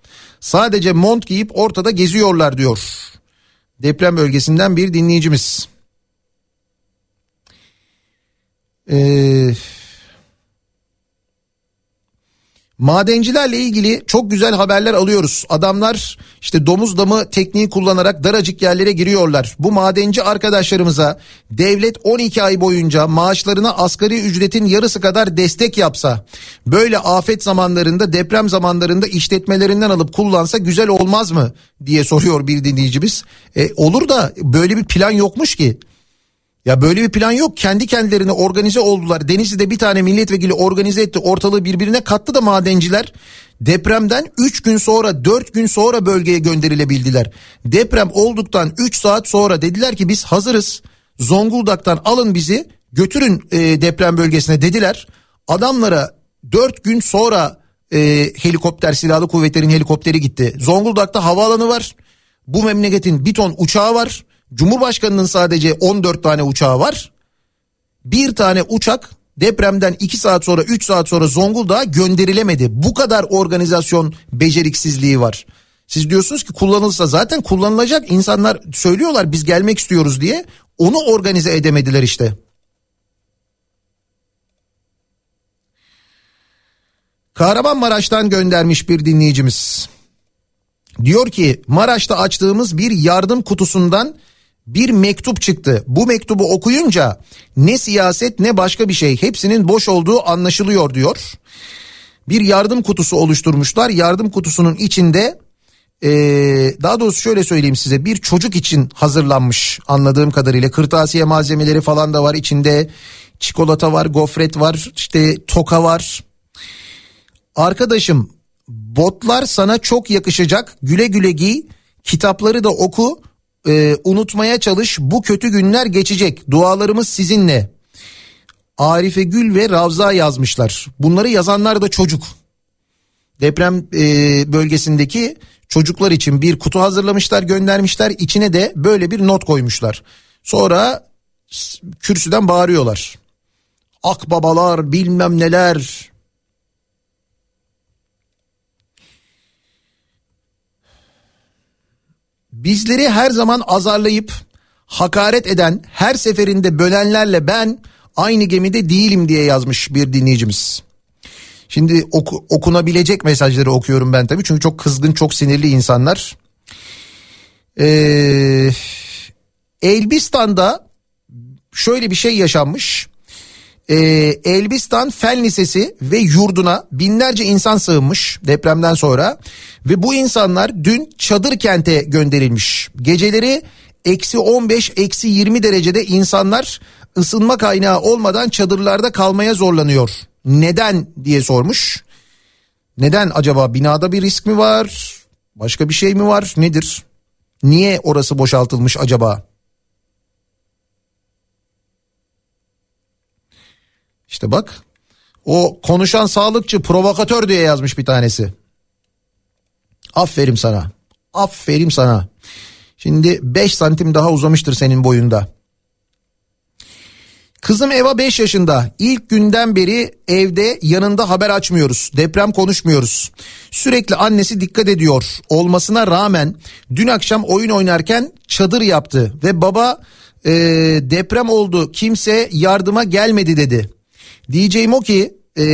Sadece mont giyip ortada geziyorlar diyor. Deprem bölgesinden bir dinleyicimiz. Eee Madencilerle ilgili çok güzel haberler alıyoruz. Adamlar işte domuz damı tekniği kullanarak daracık yerlere giriyorlar. Bu madenci arkadaşlarımıza devlet 12 ay boyunca maaşlarına asgari ücretin yarısı kadar destek yapsa, böyle afet zamanlarında, deprem zamanlarında işletmelerinden alıp kullansa güzel olmaz mı diye soruyor bir dinleyicimiz. E, olur da böyle bir plan yokmuş ki. Ya böyle bir plan yok. Kendi kendilerine organize oldular. Denizli'de bir tane milletvekili organize etti. Ortalığı birbirine kattı da madenciler. Depremden 3 gün sonra 4 gün sonra bölgeye gönderilebildiler. Deprem olduktan 3 saat sonra dediler ki biz hazırız. Zonguldak'tan alın bizi götürün e, deprem bölgesine dediler. Adamlara 4 gün sonra e, helikopter silahlı kuvvetlerin helikopteri gitti. Zonguldak'ta havaalanı var. Bu memleketin bir ton uçağı var. Cumhurbaşkanının sadece 14 tane uçağı var. Bir tane uçak depremden 2 saat sonra 3 saat sonra Zonguldak'a gönderilemedi. Bu kadar organizasyon beceriksizliği var. Siz diyorsunuz ki kullanılsa zaten kullanılacak insanlar söylüyorlar biz gelmek istiyoruz diye onu organize edemediler işte. Kahramanmaraş'tan göndermiş bir dinleyicimiz. Diyor ki Maraş'ta açtığımız bir yardım kutusundan bir mektup çıktı. Bu mektubu okuyunca ne siyaset ne başka bir şey hepsinin boş olduğu anlaşılıyor diyor. Bir yardım kutusu oluşturmuşlar. Yardım kutusunun içinde ee, daha doğrusu şöyle söyleyeyim size bir çocuk için hazırlanmış anladığım kadarıyla kırtasiye malzemeleri falan da var içinde çikolata var gofret var işte toka var arkadaşım botlar sana çok yakışacak güle güle giy kitapları da oku e, unutmaya çalış bu kötü günler geçecek dualarımız sizinle. Arife Gül ve Ravza yazmışlar. Bunları yazanlar da çocuk. Deprem e, bölgesindeki çocuklar için bir kutu hazırlamışlar göndermişler. İçine de böyle bir not koymuşlar. Sonra kürsüden bağırıyorlar. Akbabalar bilmem neler bizleri her zaman azarlayıp hakaret eden her seferinde bölenlerle ben aynı gemide değilim diye yazmış bir dinleyicimiz. Şimdi oku, okunabilecek mesajları okuyorum ben tabii çünkü çok kızgın çok sinirli insanlar. Ee, Elbistan'da şöyle bir şey yaşanmış. Ee, Elbistan Fen Lisesi ve yurduna binlerce insan sığınmış depremden sonra ve bu insanlar dün çadır kente gönderilmiş. Geceleri eksi 15 eksi 20 derecede insanlar ısınma kaynağı olmadan çadırlarda kalmaya zorlanıyor. Neden diye sormuş. Neden acaba binada bir risk mi var? Başka bir şey mi var? Nedir? Niye orası boşaltılmış acaba? İşte bak o konuşan sağlıkçı provokatör diye yazmış bir tanesi. Aferin sana. Aferin sana. Şimdi 5 santim daha uzamıştır senin boyunda. Kızım Eva 5 yaşında. İlk günden beri evde yanında haber açmıyoruz. Deprem konuşmuyoruz. Sürekli annesi dikkat ediyor. Olmasına rağmen dün akşam oyun oynarken çadır yaptı. Ve baba e, deprem oldu kimse yardıma gelmedi dedi. Diyeceğim o ki e,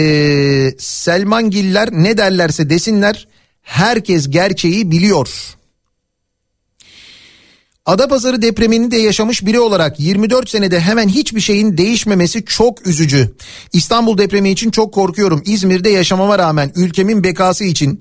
Selman Giller ne derlerse desinler herkes gerçeği biliyor. Adapazarı depremini de yaşamış biri olarak 24 senede hemen hiçbir şeyin değişmemesi çok üzücü. İstanbul depremi için çok korkuyorum. İzmir'de yaşamama rağmen ülkemin bekası için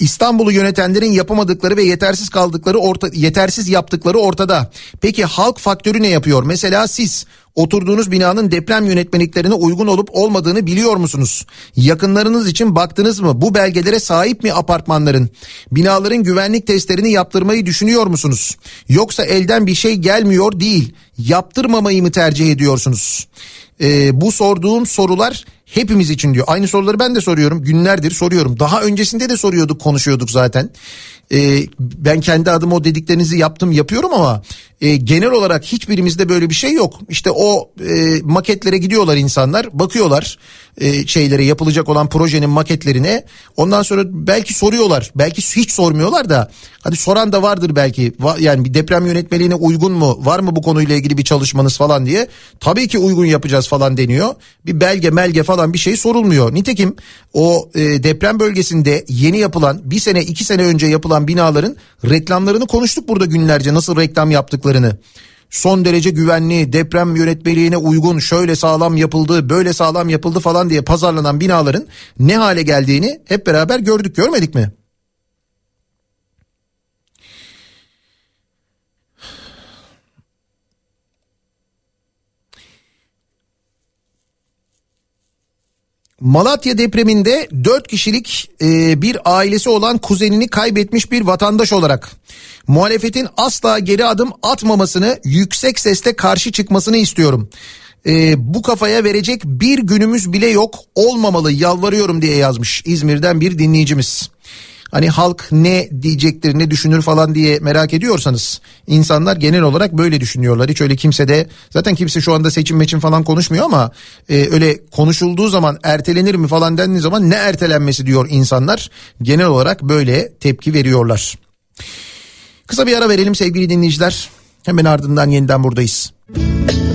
İstanbul'u yönetenlerin yapamadıkları ve yetersiz kaldıkları orta, yetersiz yaptıkları ortada. Peki halk faktörü ne yapıyor? Mesela siz oturduğunuz binanın deprem yönetmeliklerine uygun olup olmadığını biliyor musunuz? Yakınlarınız için baktınız mı? Bu belgelere sahip mi apartmanların? Binaların güvenlik testlerini yaptırmayı düşünüyor musunuz? Yoksa elden bir şey gelmiyor değil. Yaptırmamayı mı tercih ediyorsunuz? Ee, bu sorduğum sorular hepimiz için diyor. Aynı soruları ben de soruyorum. Günlerdir soruyorum. Daha öncesinde de soruyorduk, konuşuyorduk zaten. Ee, ben kendi adıma o dediklerinizi yaptım, yapıyorum ama e, genel olarak hiçbirimizde böyle bir şey yok. İşte o e, maketlere gidiyorlar insanlar, bakıyorlar e, şeylere yapılacak olan projenin maketlerine. Ondan sonra belki soruyorlar, belki hiç sormuyorlar da hadi soran da vardır belki. Yani bir deprem yönetmeliğine uygun mu, var mı bu konuyla ilgili bir çalışmanız falan diye. Tabii ki uygun yapacağız falan deniyor. Bir belge melge falan bir şey sorulmuyor. Nitekim o e, deprem bölgesinde yeni yapılan bir sene iki sene önce yapılan binaların reklamlarını konuştuk burada günlerce nasıl reklam yaptıklarını son derece güvenli, deprem yönetmeliğine uygun, şöyle sağlam yapıldı, böyle sağlam yapıldı falan diye pazarlanan binaların ne hale geldiğini hep beraber gördük, görmedik mi? Malatya depreminde 4 kişilik e, bir ailesi olan kuzenini kaybetmiş bir vatandaş olarak muhalefetin asla geri adım atmamasını yüksek sesle karşı çıkmasını istiyorum. E, bu kafaya verecek bir günümüz bile yok olmamalı yalvarıyorum diye yazmış İzmir'den bir dinleyicimiz. Hani halk ne diyecektir ne düşünür falan diye merak ediyorsanız insanlar genel olarak böyle düşünüyorlar. Hiç öyle kimse de zaten kimse şu anda seçim meçim falan konuşmuyor ama e, öyle konuşulduğu zaman ertelenir mi falan dendiği zaman ne ertelenmesi diyor insanlar. Genel olarak böyle tepki veriyorlar. Kısa bir ara verelim sevgili dinleyiciler. Hemen ardından yeniden buradayız. Müzik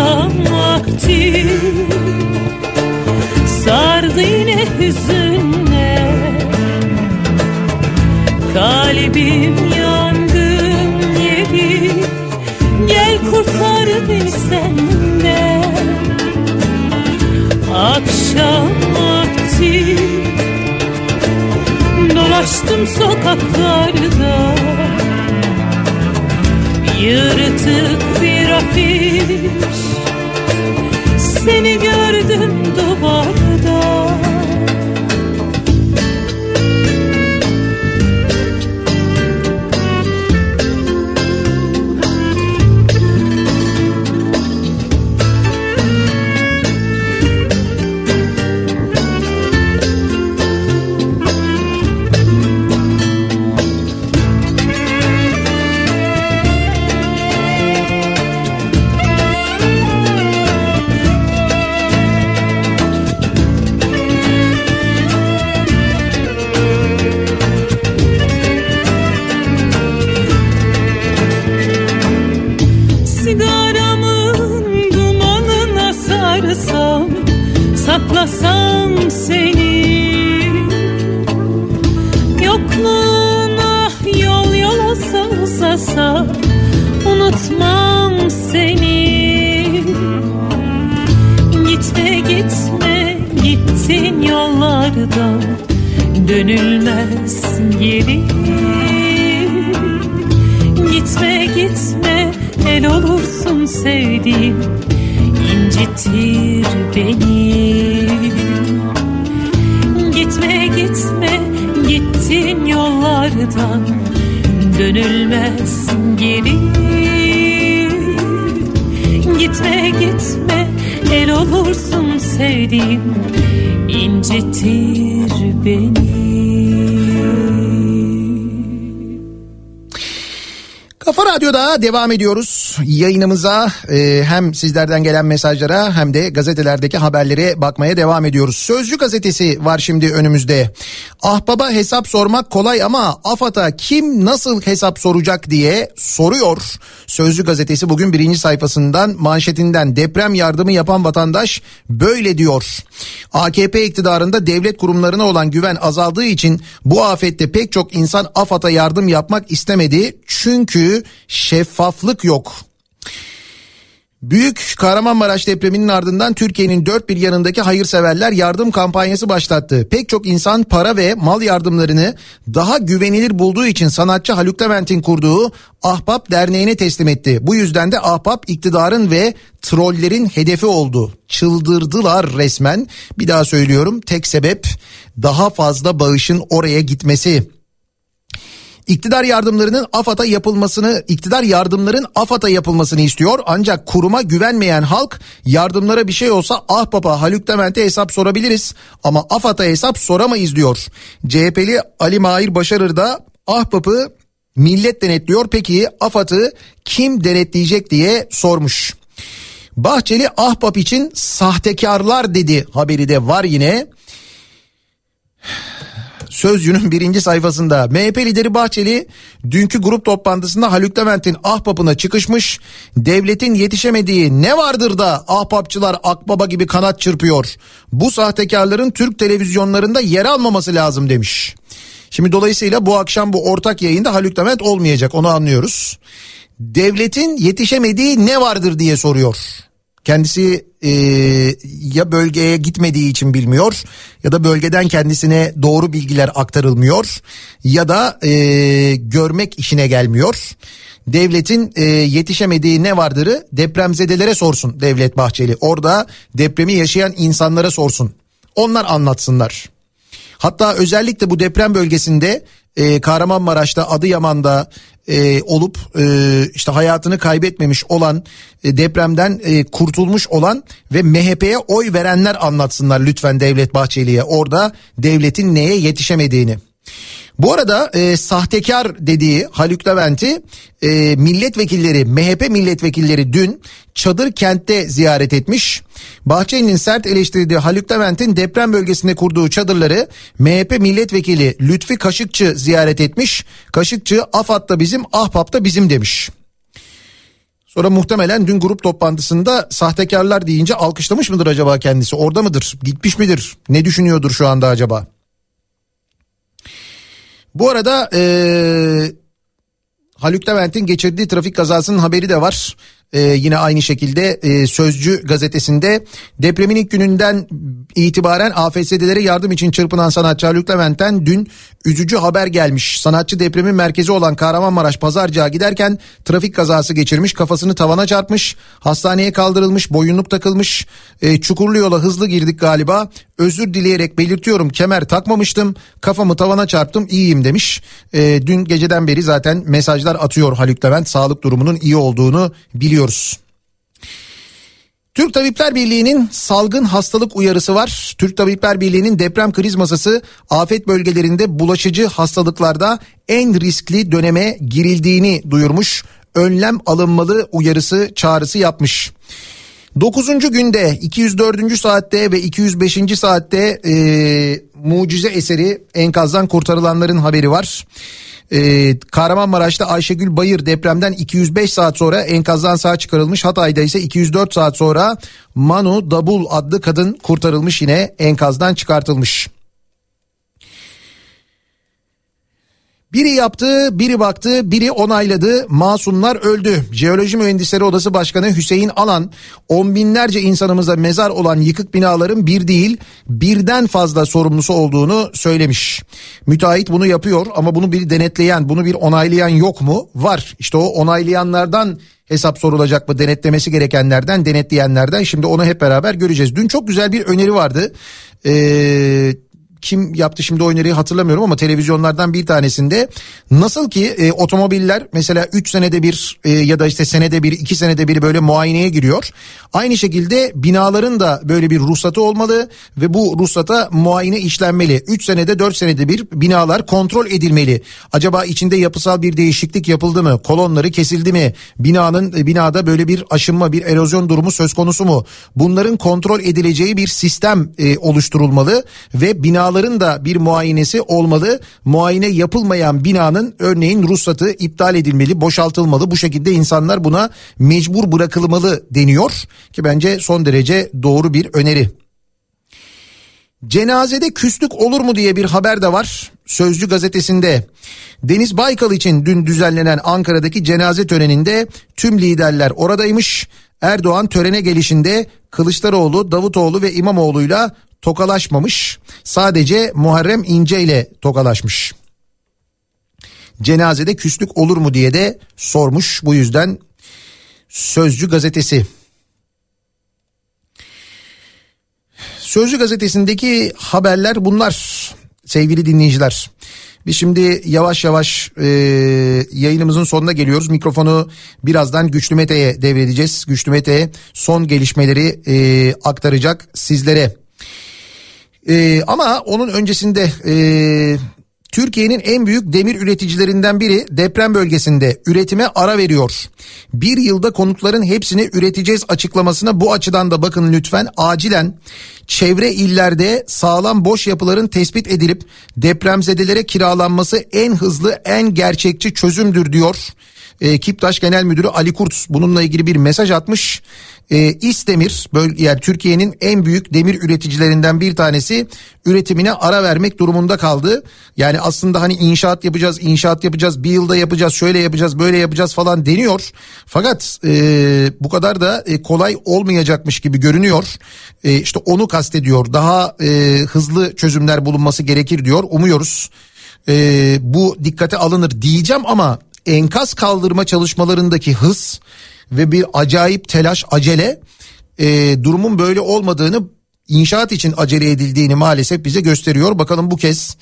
akşam vakti Sardı yine hüzünle. Kalbim yangın gibi Gel kurtar beni senden. Akşam vakti. Dolaştım sokaklarda. Yırtık bir afiş. Seni gördüm duvarda devam ediyoruz yayınımıza e, hem sizlerden gelen mesajlara hem de gazetelerdeki haberlere bakmaya devam ediyoruz. Sözcü gazetesi var şimdi önümüzde. Ahbaba hesap sormak kolay ama AFAD'a kim nasıl hesap soracak diye soruyor. Sözcü gazetesi bugün birinci sayfasından manşetinden deprem yardımı yapan vatandaş böyle diyor. AKP iktidarında devlet kurumlarına olan güven azaldığı için bu afette pek çok insan AFAD'a yardım yapmak istemedi. Çünkü şeffaflık yok. Büyük Kahramanmaraş depreminin ardından Türkiye'nin dört bir yanındaki hayırseverler yardım kampanyası başlattı. Pek çok insan para ve mal yardımlarını daha güvenilir bulduğu için sanatçı Haluk Levent'in kurduğu Ahbap Derneği'ne teslim etti. Bu yüzden de Ahbap iktidarın ve trollerin hedefi oldu. Çıldırdılar resmen. Bir daha söylüyorum tek sebep daha fazla bağışın oraya gitmesi. İktidar yardımlarının AFAD'a yapılmasını, iktidar yardımların AFAD'a yapılmasını istiyor. Ancak kuruma güvenmeyen halk yardımlara bir şey olsa ah Haluk Levent'e hesap sorabiliriz ama AFAD'a hesap soramayız diyor. CHP'li Ali Mahir Başarır da ahbapı millet denetliyor. Peki AFAD'ı kim denetleyecek diye sormuş. Bahçeli ahbap için sahtekarlar dedi haberi de var yine. Sözcü'nün birinci sayfasında MHP lideri Bahçeli dünkü grup toplantısında Haluk Levent'in ahbapına çıkışmış. Devletin yetişemediği ne vardır da ahbapçılar akbaba gibi kanat çırpıyor. Bu sahtekarların Türk televizyonlarında yer almaması lazım demiş. Şimdi dolayısıyla bu akşam bu ortak yayında Haluk Levent olmayacak onu anlıyoruz. Devletin yetişemediği ne vardır diye soruyor. Kendisi e, ya bölgeye gitmediği için bilmiyor ya da bölgeden kendisine doğru bilgiler aktarılmıyor ya da e, görmek işine gelmiyor. Devletin e, yetişemediği ne vardırı depremzedelere sorsun Devlet Bahçeli. Orada depremi yaşayan insanlara sorsun. Onlar anlatsınlar. Hatta özellikle bu deprem bölgesinde e, Kahramanmaraş'ta Adıyaman'da e, olup e, işte hayatını kaybetmemiş olan e, depremden e, kurtulmuş olan ve MHP'ye oy verenler anlatsınlar lütfen Devlet Bahçeli'ye orada devletin neye yetişemediğini. Bu arada e, sahtekar dediği Haluk Levent'i e, milletvekilleri MHP milletvekilleri dün Çadır kentte ziyaret etmiş. Bahçeli'nin sert eleştirdiği Haluk Levent'in deprem bölgesinde kurduğu çadırları MHP milletvekili Lütfi Kaşıkçı ziyaret etmiş. Kaşıkçı AFAD da bizim Ahbap da bizim demiş. Sonra muhtemelen dün grup toplantısında sahtekarlar deyince alkışlamış mıdır acaba kendisi? Orada mıdır? Gitmiş midir? Ne düşünüyordur şu anda acaba? Bu arada ee, Haluk Levent'in geçirdiği trafik kazasının haberi de var. Ee, yine aynı şekilde e, Sözcü gazetesinde depremin ilk gününden itibaren AFS'lere yardım için çırpınan sanatçı Haluk Levent'ten dün üzücü haber gelmiş. Sanatçı depremin merkezi olan Kahramanmaraş Pazarcığa giderken trafik kazası geçirmiş kafasını tavana çarpmış hastaneye kaldırılmış boyunluk takılmış e, çukurlu yola hızlı girdik galiba özür dileyerek belirtiyorum kemer takmamıştım kafamı tavana çarptım iyiyim demiş. E, dün geceden beri zaten mesajlar atıyor Haluk Levent sağlık durumunun iyi olduğunu biliyoruz. Türk Tabipler Birliği'nin salgın hastalık uyarısı var. Türk Tabipler Birliği'nin deprem kriz masası afet bölgelerinde bulaşıcı hastalıklarda en riskli döneme girildiğini duyurmuş. Önlem alınmalı uyarısı çağrısı yapmış. 9. günde 204. saatte ve 205. saatte e, mucize eseri enkazdan kurtarılanların haberi var. Ee, Kahramanmaraş'ta Ayşegül Bayır depremden 205 saat sonra enkazdan sağ çıkarılmış. Hatay'da ise 204 saat sonra Manu Dabul adlı kadın kurtarılmış yine enkazdan çıkartılmış. Biri yaptı, biri baktı, biri onayladı. Masumlar öldü. Jeoloji Mühendisleri Odası Başkanı Hüseyin Alan, on binlerce insanımıza mezar olan yıkık binaların bir değil, birden fazla sorumlusu olduğunu söylemiş. Müteahhit bunu yapıyor ama bunu bir denetleyen, bunu bir onaylayan yok mu? Var. İşte o onaylayanlardan hesap sorulacak mı denetlemesi gerekenlerden denetleyenlerden şimdi onu hep beraber göreceğiz. Dün çok güzel bir öneri vardı. Ee, kim yaptı şimdi o öneriyi hatırlamıyorum ama televizyonlardan bir tanesinde nasıl ki e, otomobiller mesela 3 senede bir e, ya da işte senede bir 2 senede bir böyle muayeneye giriyor. Aynı şekilde binaların da böyle bir ruhsatı olmalı ve bu ruhsata muayene işlenmeli. 3 senede 4 senede bir binalar kontrol edilmeli. Acaba içinde yapısal bir değişiklik yapıldı mı? Kolonları kesildi mi? Binanın e, binada böyle bir aşınma, bir erozyon durumu söz konusu mu? Bunların kontrol edileceği bir sistem e, oluşturulmalı ve bina binaların da bir muayenesi olmalı. Muayene yapılmayan binanın örneğin ruhsatı iptal edilmeli, boşaltılmalı. Bu şekilde insanlar buna mecbur bırakılmalı deniyor ki bence son derece doğru bir öneri. Cenazede küslük olur mu diye bir haber de var Sözcü gazetesinde. Deniz Baykal için dün düzenlenen Ankara'daki cenaze töreninde tüm liderler oradaymış. Erdoğan törene gelişinde Kılıçdaroğlu, Davutoğlu ve İmamoğlu'yla tokalaşmamış. Sadece Muharrem İnce ile tokalaşmış. Cenazede küslük olur mu diye de sormuş. Bu yüzden Sözcü gazetesi. Sözcü gazetesindeki haberler bunlar sevgili dinleyiciler. Biz şimdi yavaş yavaş e, yayınımızın sonuna geliyoruz. Mikrofonu birazdan Güçlü Mete'ye devredeceğiz. Güçlü Mete son gelişmeleri e, aktaracak sizlere. Ee, ama onun öncesinde e, Türkiye'nin en büyük demir üreticilerinden biri deprem bölgesinde üretime ara veriyor. Bir yılda konutların hepsini üreteceğiz açıklamasına bu açıdan da bakın lütfen acilen çevre illerde sağlam boş yapıların tespit edilip depremzedelere kiralanması en hızlı en gerçekçi çözümdür diyor. E, Kiptaş Genel Müdürü Ali Kurt bununla ilgili bir mesaj atmış. E, İsdemir bölge yani Türkiye'nin en büyük demir üreticilerinden bir tanesi üretimine ara vermek durumunda kaldı. Yani aslında hani inşaat yapacağız, inşaat yapacağız, bir yılda yapacağız, şöyle yapacağız, böyle yapacağız falan deniyor. Fakat e, bu kadar da e, kolay olmayacakmış gibi görünüyor. E, işte onu kastediyor. Daha e, hızlı çözümler bulunması gerekir diyor. Umuyoruz e, bu dikkate alınır diyeceğim ama enkaz kaldırma çalışmalarındaki hız ve bir acayip telaş acele e, durumun böyle olmadığını inşaat için acele edildiğini maalesef bize gösteriyor. Bakalım bu kez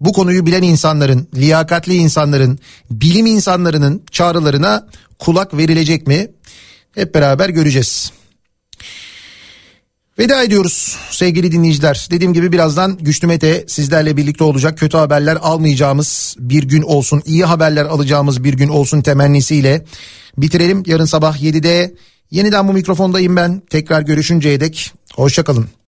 bu konuyu bilen insanların, liyakatli insanların, bilim insanlarının çağrılarına kulak verilecek mi? Hep beraber göreceğiz. Veda ediyoruz sevgili dinleyiciler. Dediğim gibi birazdan Güçlü Mete sizlerle birlikte olacak. Kötü haberler almayacağımız bir gün olsun, iyi haberler alacağımız bir gün olsun temennisiyle bitirelim. Yarın sabah 7'de yeniden bu mikrofondayım ben. Tekrar görüşünceye dek hoşçakalın.